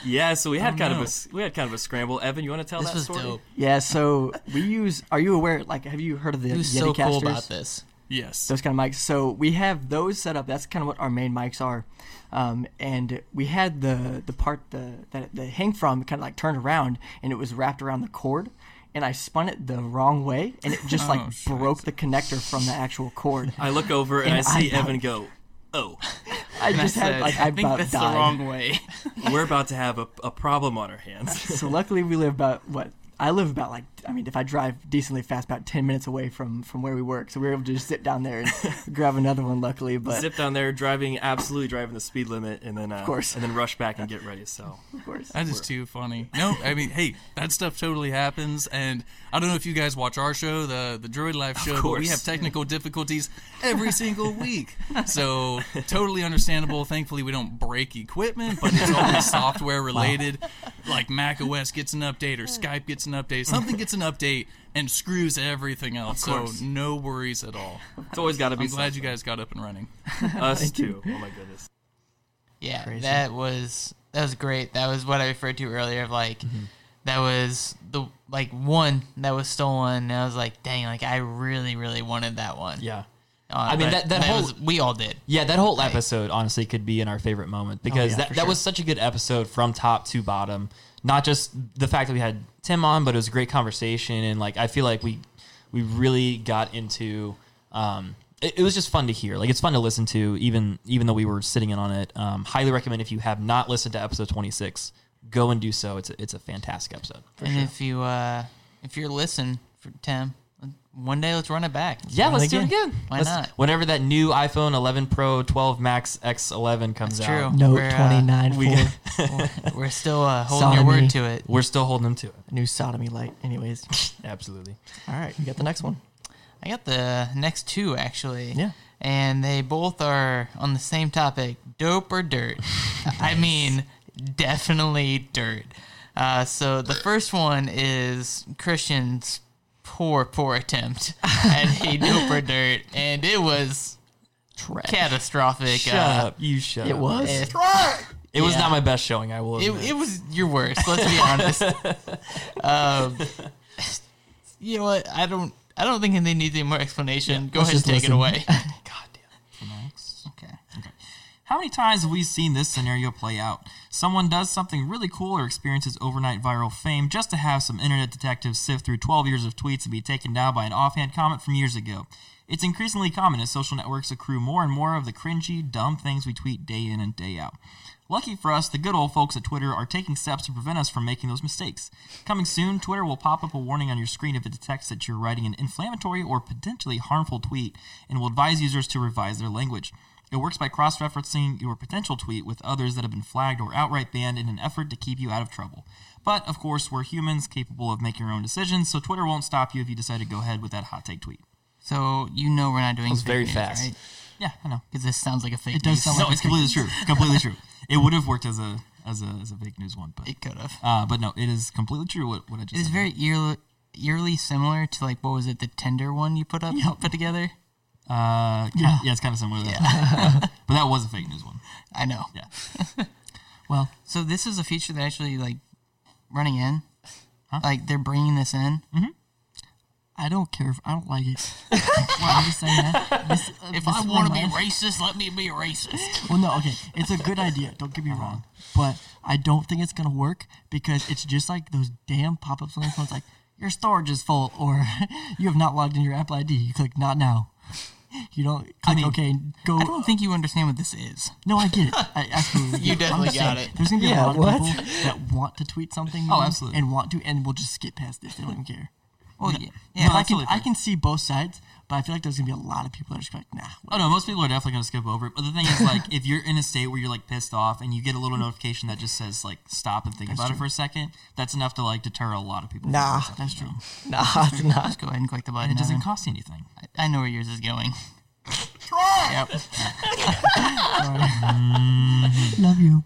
Yeah, so we had Oh, kind no. of a s- we had kind of a scramble. Evan, you want to tell This that was story? dope. Yeah, so we use. Are you aware? Like, have you heard of the It was Yeti so casters? cool about this. yes. Those kind of mics. So we have those set up. That's kind of what our main mics are. Um, and we had the the part the that the hang from kind of like turned around, and it was wrapped around the cord. And I spun it the wrong way, and it just like Oh, shit. broke the connector from the actual cord. I look over and, And I see I- Evan go, "Oh, I just had said, like I, I think that's died. the wrong way. we're about to have a, a problem on our hands." so luckily we live about what I live about like I mean if I drive decently fast about ten minutes away from from where we work so we were able to just sit down there and grab another one luckily but Zip down there, driving absolutely driving the speed limit, and then uh, of course. and then rush back and get ready. So of course That is too funny. No, I mean, hey, that stuff totally happens, and I don't know if you guys watch our show, the the Droid Life show, but we have technical difficulties every single week. So totally understandable. Thankfully, we don't break equipment, but it's always software related. Like Mac OS gets an update or Skype gets an update. Something gets an update and screws everything else. So course. no worries at all. it's always got to be. I'm glad you guys got up and running. us too. Oh my goodness. Yeah, Crazy. that was that was great. That was what I referred to earlier of like Mm-hmm. that was the like one that was stolen. And I was like, dang, like I really, really wanted that one. Yeah. Uh, I mean, but that- that whole- was, we all did. Yeah, that whole Right. episode honestly could be in our favorite moment because yeah, that, that sure. was such a good episode from top to bottom. Not just the fact that we had Tim on, but it was a great conversation and like I feel like we we really got into. Um, it, it was just fun to hear. Like it's fun to listen to, even even though we were sitting in on it. Um, highly recommend if you have not listened to episode 26, go and do so. It's a, it's a fantastic episode. And sure. if you uh, if you're listening for Tim, one day let's run it back. Yeah, let's it do it again. Why Let's- not? Whenever that new iPhone 11 Pro 12 Max X11 comes That's out, true. Note We're, uh, 29 we- for We're still uh, holding your word to it. we're still holding them to it. new sodomy light. Anyways, Absolutely. all right, you got the next one. I got the next two actually. Yeah. And they both are on the same topic dope or dirt. I mean, definitely dirt. Uh, so the first one is Christian's poor, poor attempt at a dope or dirt. And it was Trash. catastrophic. Shut uh, up. You shut It up. was. It, It was Yeah. not my best showing, I will it, admit. it was your worst, let's be honest. um, you know what? I don't. I don't think they need any more explanation. Go ahead and take listen. it away. God damn. Next. Okay. Okay. How many times have we seen this scenario play out? Someone does something really cool or experiences overnight viral fame just to have some internet detectives sift through 12 years of tweets and be taken down by an offhand comment from years ago. It's increasingly common as social networks accrue more and more of the cringy, dumb things we tweet day in and day out. Lucky for us, the good old folks at Twitter are taking steps to prevent us from making those mistakes. Coming soon, Twitter will pop up a warning on your screen if it detects that you're writing an inflammatory or potentially harmful tweet and will advise users to revise their language. It works by cross referencing your potential tweet with others that have been flagged or outright banned in an effort to keep you out of trouble. But, of course, we're humans capable of making our own decisions, so Twitter won't stop you if you decide to go ahead with that hot take tweet. So you know we're not doing. was fake very news, fast. right? Yeah, I know. Because this sounds like a fake. It does news. sound No, like it's completely true. Completely true. It would have worked as a as a as a fake news one, but It could have. uh, but no, it is completely true. What, what I just It is said. very eerily, eerily similar to like what was it, the Tinder one you put up, put together? Uh, yeah, yeah, it's kind of similar. To that. but that was a fake news one. I know. Yeah. Well, So this is a feature that actually like running in, like they're bringing this in. I don't care if I don't like it. well, I'm just saying that. This, uh, If I want to be racist, let me be racist. Well, no, okay. It's a good idea. Don't get me wrong. But I don't think it's going to work because it's just like those damn pop ups on their It's like, your storage is full or you have not logged in your Apple ID. You click not now. You don't click mean, okay, go. I don't think you understand what this is. no, I get it. I absolutely. You it. Definitely just got saying, it. There's going to be Yeah, a lot what? of people that want to tweet something. Oh, absolutely. And want to, and we'll just skip past this. They don't even care. Well, No, yeah, but yeah I can I can see both sides, but I feel like there's gonna be a lot of people that are just like, nah. Oh no, most people are definitely going to skip over it. But the thing is, like, if you're in a state where you're like pissed off and you get a little notification that just says like stop and think That's about it for a second, that's enough to like deter a lot of people. Nah, that's true. Nah, it's not. Just go ahead and click the button. And it doesn't cost you anything. I, I know where yours is going. Try. Yep. Love you.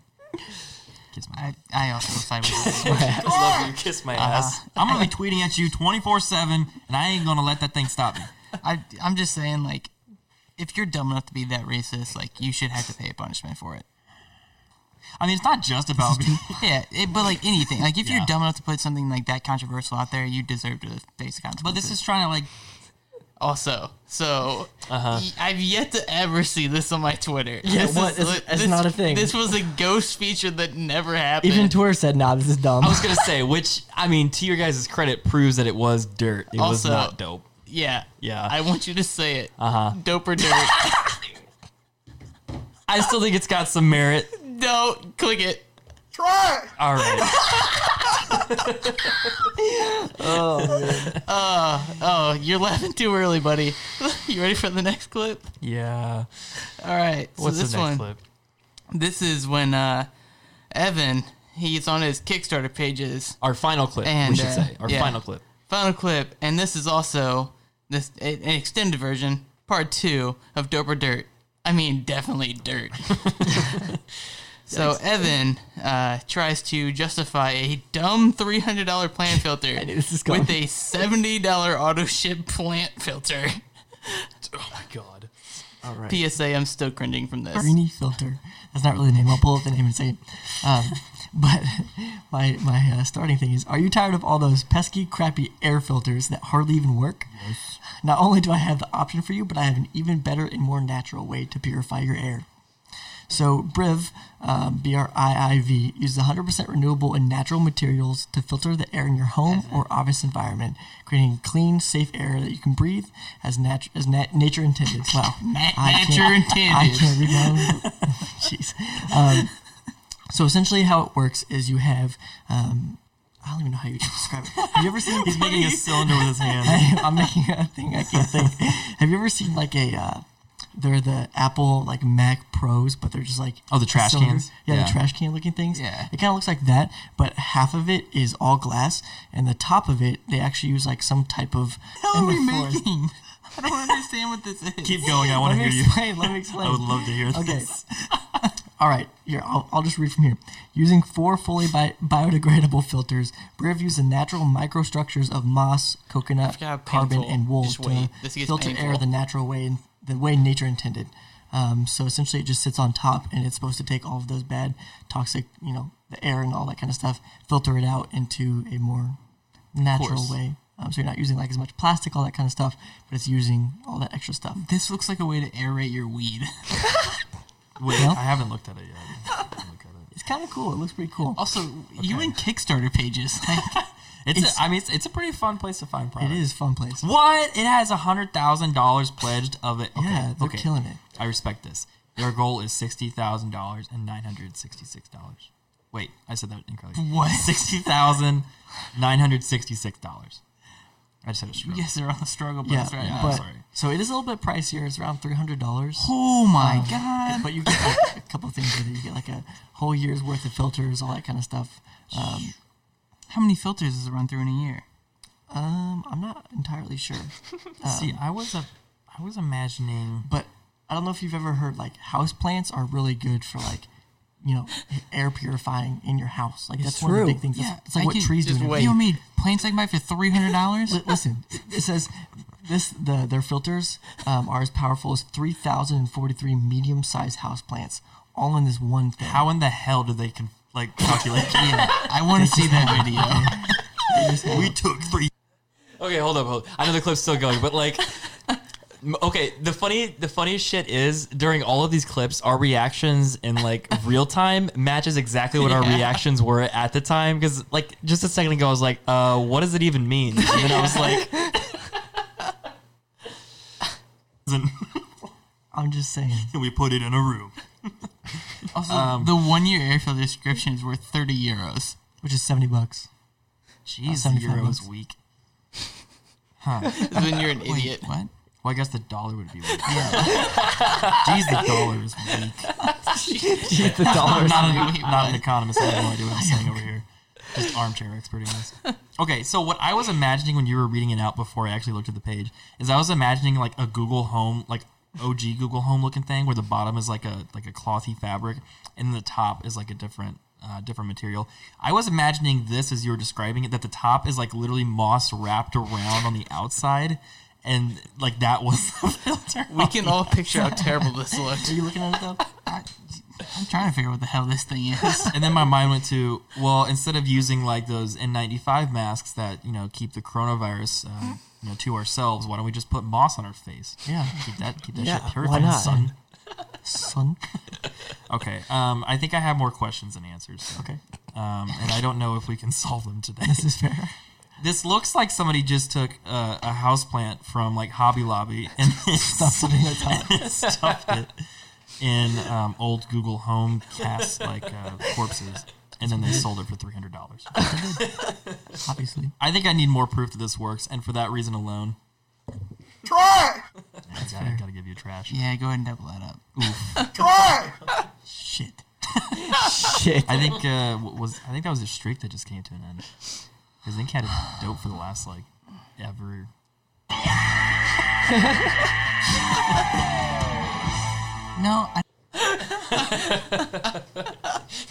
Kiss my I, I also side with this. I love you. Kiss my uh-huh. ass. I'm gonna be tweeting at you 24 seven, and I ain't gonna let that thing stop me. I, I'm just saying, like, if you're dumb enough to be that racist, like, you should have to pay a punishment for it. I mean, it's not just about me. Yeah, it, but like anything, like if Yeah. you're dumb enough to put something like that controversial out there, you deserve to face the consequences. But this is trying to like. also so. Uh-huh. y- I've yet to ever see this on my Twitter. Yeah, This what? is It's- it's this- not a thing. This was a ghost feature that never happened. Even Twitter said, nah, this is dumb. I was gonna say, which I mean, to your guys' credit, proves that it was dirt. It was not dope. Yeah, Yeah. I want you to say it. Uh huh. Dope or dirt? I still think it's got some merit. Don't click it. Try. it. All right. Oh, Uh oh, you're laughing too early, buddy. you ready for the next clip? Yeah. All right. So What's this the next one, clip? this is when uh, Evan he's on his Kickstarter pages. Our final clip. And, we should uh, say our yeah. final clip. Final clip, and this is also this an extended version, part two of Dope or Dirt. I mean, definitely dirt. so Evan uh, tries to justify a dumb three hundred dollar plant filter with a seventy dollar auto ship plant filter. Oh my god. All right. PSA: I'm still cringing from this. Greeny filter. That's not really the name. I'll pull up the name and say it. Um, but my my uh, starting thing is: Are you tired of all those pesky, crappy air filters that hardly even work? Yes. Not only do I have the option for you, but I have an even better and more natural way to purify your air. So Briiv, um, B R I I V, uses 100% renewable and natural materials to filter the air in your home or office environment, creating clean, safe air that you can breathe as, nat- as nat- nature intended. Wow. I nature I intended. can't read my own. Jeez. Um, so essentially, how it works is you have. Um, I don't even know how you describe it. Have you ever seen? He's making a cylinder with his hand. I, am making a thing I can't think. Have you ever seen like a? Uh, they're the Apple like Mac Pros, but they're just like Oh, the trash cylinder. cans? Yeah, Yeah. the trash can looking things. Yeah. it kind of looks like that, but half of it is all glass, and the top of it they actually use like some type of. What are we floors. making? I don't understand what this is. Keep going. I want to hear you. Let me explain. I would love to hear Okay. this. All right, here I'll, I'll just read from here. Using four fully bi- biodegradable filters, Briiv used the natural microstructures of moss, coconut, carbon, and wool Just to filter air the natural way, the way nature intended. Um, so essentially, it just sits on top, and it's supposed to take all of those bad, toxic, you know, the air and all that kind of stuff, filter it out into a more natural way. Um, so you're not using like as much plastic, all that kind of stuff, but it's using all that extra stuff. This looks like a way to aerate your weed. Wait, Well- I haven't looked at it yet. I haven't looked at it. It's kind of cool. It looks pretty cool. Also, you and Kickstarter pages. Like, It's, It's- a, I mean, it's, it's a pretty fun place to find It products. is a fun place. What? It has a hundred thousand dollars pledged of it. Okay, Yeah, they're okay. killing it. I respect this. Their goal is sixty thousand dollars and nine hundred sixty-six dollars. Wait, I said that incorrectly. What? Sixty thousand nine hundred sixty-six dollars. I just had a you guys are on the struggle Yeah, bus right yeah, but sorry. so it is a little bit pricier. It's around three hundred dollars. Oh my Um, god! But you get like, a couple of things with it. You get like a whole year's worth of filters, all that kind of stuff. Um, How many filters does it run through in a year? um, I'm not entirely sure, See, I was a, I was imagining. but I don't know if you've ever heard like house plants are really good for like, you know, air purifying in your house. Like that's one of the big things. Yeah, it's like I what can- trees do. just in your wait. You made plants like mine for three hundred dollars. Listen, it says this the their filters um, are as powerful as three thousand and forty three medium sized house plants, all in this one thing. How in the hell did they con- like calculate? yeah, I want to see that video. we took three. Okay, hold up, hold. I know the clip's still going, but like, m- okay. The funny, the funniest shit is during all of these clips, our reactions in like real time matches exactly what our Yeah. reactions were at the time. Because like just a second ago, I was like, uh, what does it even mean? And then I was like. I'm just saying. we put it in a room. Also, the one year air filter subscription is worth thirty euros. Which is seventy bucks. Jeez, 75 the euro is bucks. weak. Is when you're an idiot. What? Well, I guess the dollar would be weak. Jeez, the dollar is weak. the dollars. not, an, not an economist. I have no idea what I'm saying over here. Just armchair experting this. Okay, so what I was imagining when you were reading it out before I actually looked at the page is I was imagining like a Google Home, like OG Google Home looking thing, where the bottom is like a like a clothy fabric, and the top is like a different uh, different material. I was imagining this as you were describing it, that the top is like literally moss wrapped around on the outside, and like that was the filter. We can all picture how terrible this looks. Are you looking at it though? I'm trying to figure out what the hell this thing is. and then my mind went to well instead of using like those n95 masks that you know keep the coronavirus you know to ourselves why don't we just put moss on our face Yeah. keep that keep that Yeah, shit why purified not? son Son. okay um i think i have more questions than answers Okay. um and i don't know if we can solve them today This is fair. This looks like somebody just took uh, a house plant from like hobby lobby and Stuffed it in the top. stuffed it in um, old google home cast like uh, corpses and then they sold it for $300 Obviously. I think I need more proof that this works, and for that reason alone, Try! I gotta, gotta give you trash. Yeah, go ahead and double that up. Try! Shit. Shit. I think uh, was I think that was a streak that just came to an end. Because he had it dope for the last like ever. No, I,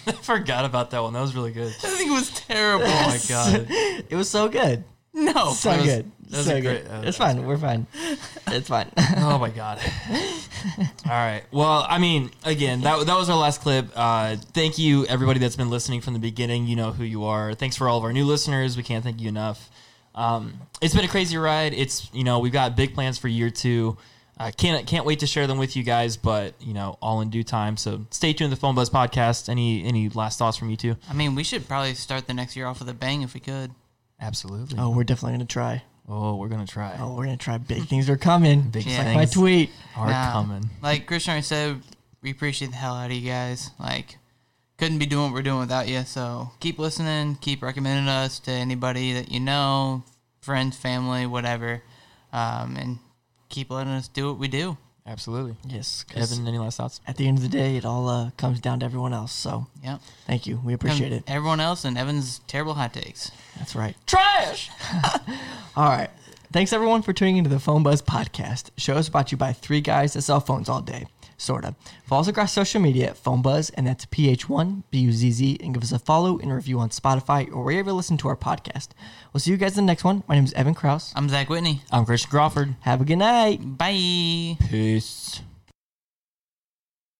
I forgot about that one. That was really good. I think it was terrible. Oh my god. It was so good. No. So was- good. That was so a good. uh, it's fine. We're fine. It's fine. Oh my god. All right. Well, I mean, again, that that was our last clip. Uh, thank you everybody that's been listening from the beginning. You know who you are. Thanks for all of our new listeners. We can't thank you enough. Um, it's been a crazy ride. It's you know we've got big plans for year two. I can't can't wait to share them with you guys, but you know, all in due time. So stay tuned to the Phone Buzz podcast. Any any last thoughts from you two? I mean, we should probably start the next year off with a bang if we could. Absolutely. Oh, we're definitely gonna try. Oh, we're gonna try. Oh, we're gonna try. Big things are coming. Big Just things like my tweet. are Nah, coming. Like Christian already said, we appreciate the hell out of you guys. Like, couldn't be doing what we're doing without you. So keep listening, keep recommending us to anybody that you know, friends, family, whatever, um, and keep letting us do what we do. Absolutely. Yes. Evan, any last thoughts? At the end of the day, it all uh, comes down to everyone else. So Yep. thank you. We appreciate And it. Everyone else and Evan's terrible hot takes. That's right. Trash. All right. Thanks everyone for tuning into the Phone Buzz podcast. Show is brought to you by three guys that sell phones all day. Sorta. Follow us across social media at Phone Buzz, and that's PH1 B-U-Z-Z, and give us a follow and a review on Spotify or wherever you listen to our podcast. We'll see you guys in the next one. My name is Evan Kraus. I'm Zach Whitney. I'm Christian Crawford. Have a good night. Bye. Peace.